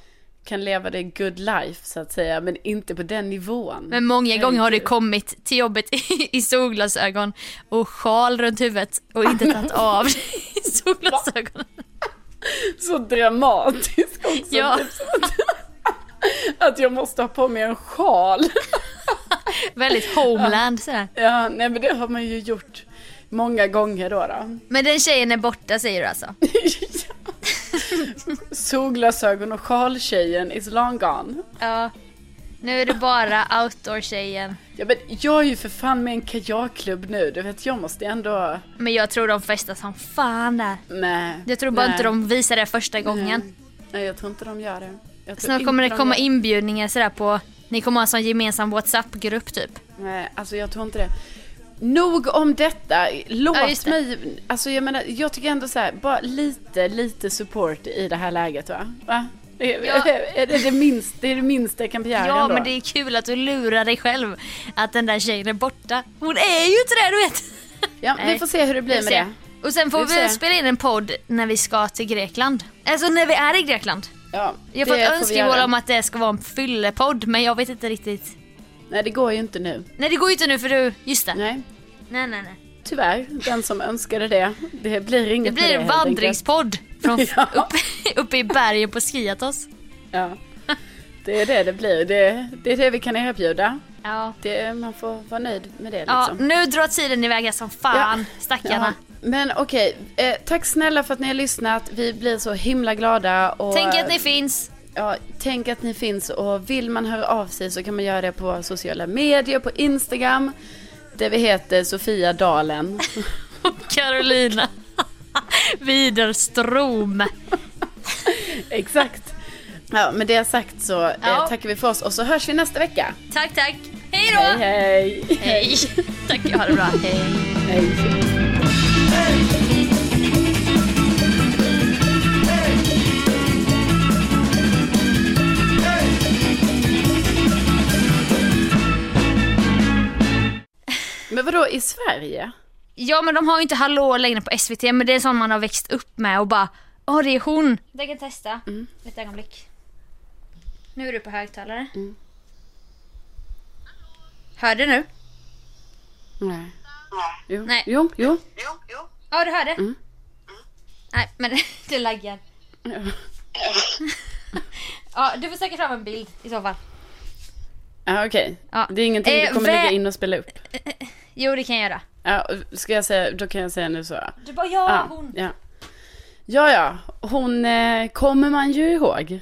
kan leva det good life så att säga. Men inte på den nivån. Men många gånger har du kommit till jobbet i, i solglasögon och sjal runt huvudet och inte tagit av solglasögonen. <laughs> Så dramatisk också. Ja. Typ att jag måste ha på mig en sjal. <laughs> Väldigt homeland sådär. Ja, nej men det har man ju gjort många gånger då. då. Men den tjejen är borta säger du alltså? <laughs> Solglasögon och sjaltjejen is long gone. Ja. Nu är det bara outdoor-tjejen. Ja men jag är ju för fan med en kajakklubb nu. Du vet jag måste ändå... Men jag tror de festar som fan där. Nej. Jag tror bara nej, inte de visar det första gången. Nej. nej jag tror inte de gör det. Snart kommer det de komma gör- inbjudningar sådär på, ni kommer ha en sån gemensam WhatsApp-grupp typ. Nej, alltså jag tror inte det. Nog om detta. Låt Ja, det. mig, alltså jag menar, jag tycker ändå så här, bara lite, lite support i det här läget va? va? Det, Ja. <laughs> är det, det, minst, det är det minsta jag kan begära Ja ändå. men det är kul att du lurar dig själv att den där tjejen är borta. Hon är ju inte det du vet. <laughs> Ja, Nej. vi får se hur det blir med se. det. Och sen får Vi vi, spela in en podd när vi ska till Grekland. Alltså när vi är i Grekland. Ja, Jag har det fått önskemål om att det ska vara en fyllepodd men jag vet inte riktigt. Nej, det går ju inte nu. Nej det går ju inte nu för du, just det. Nej Nej, nej nej. tyvärr. Den som önskade det. Det blir inget Det blir det en helt vandringspodd från <laughs> Ja. uppe, uppe i bergen på Skiatos. Ja. Det är det det blir. Det, det är det vi kan erbjuda. Ja. Det, man får vara nöjd med det ja, liksom. nu drar tiden iväg här som fan, stackarna. Ja, men okej, eh, tack snälla för att ni har lyssnat. Vi blir så himla glada. Och, Tänk att ni finns. Ja, tänk att ni finns och vill man höra av sig så kan man göra det på sociala medier, på Instagram. Där vi heter Sofia Dalen. <laughs> Carolina <laughs> Widerström. <laughs> Exakt. Ja, med det sagt så eh, Ja. tackar vi för oss och så hörs vi nästa vecka. Tack tack. Hej då. Hej hej. Hej. Tack, har det bra. Hej. hej. Vadå i Sverige? Ja men de har ju inte Hallå längre på SVT men det är sånt man har växt upp med och bara Åh det är hon. Jag kan testa. Ett ögonblick. Nu är du på högtalare. Hör du nu? Nej. Jo, Nej. jo, jo. Ja du hörde? Nej men <laughs> det laggar. <laughs> ja du får söka fram en bild i så fall. Ja, okej. Ja. Det är ingenting Eh, du kommer vä- lägga in och spela upp? Jo det kan jag göra. Ja, ska jag säga, då kan jag säga nu så. Du bara ja Ja, hon. ja. Ja, ja, hon eh, kommer man ju ihåg.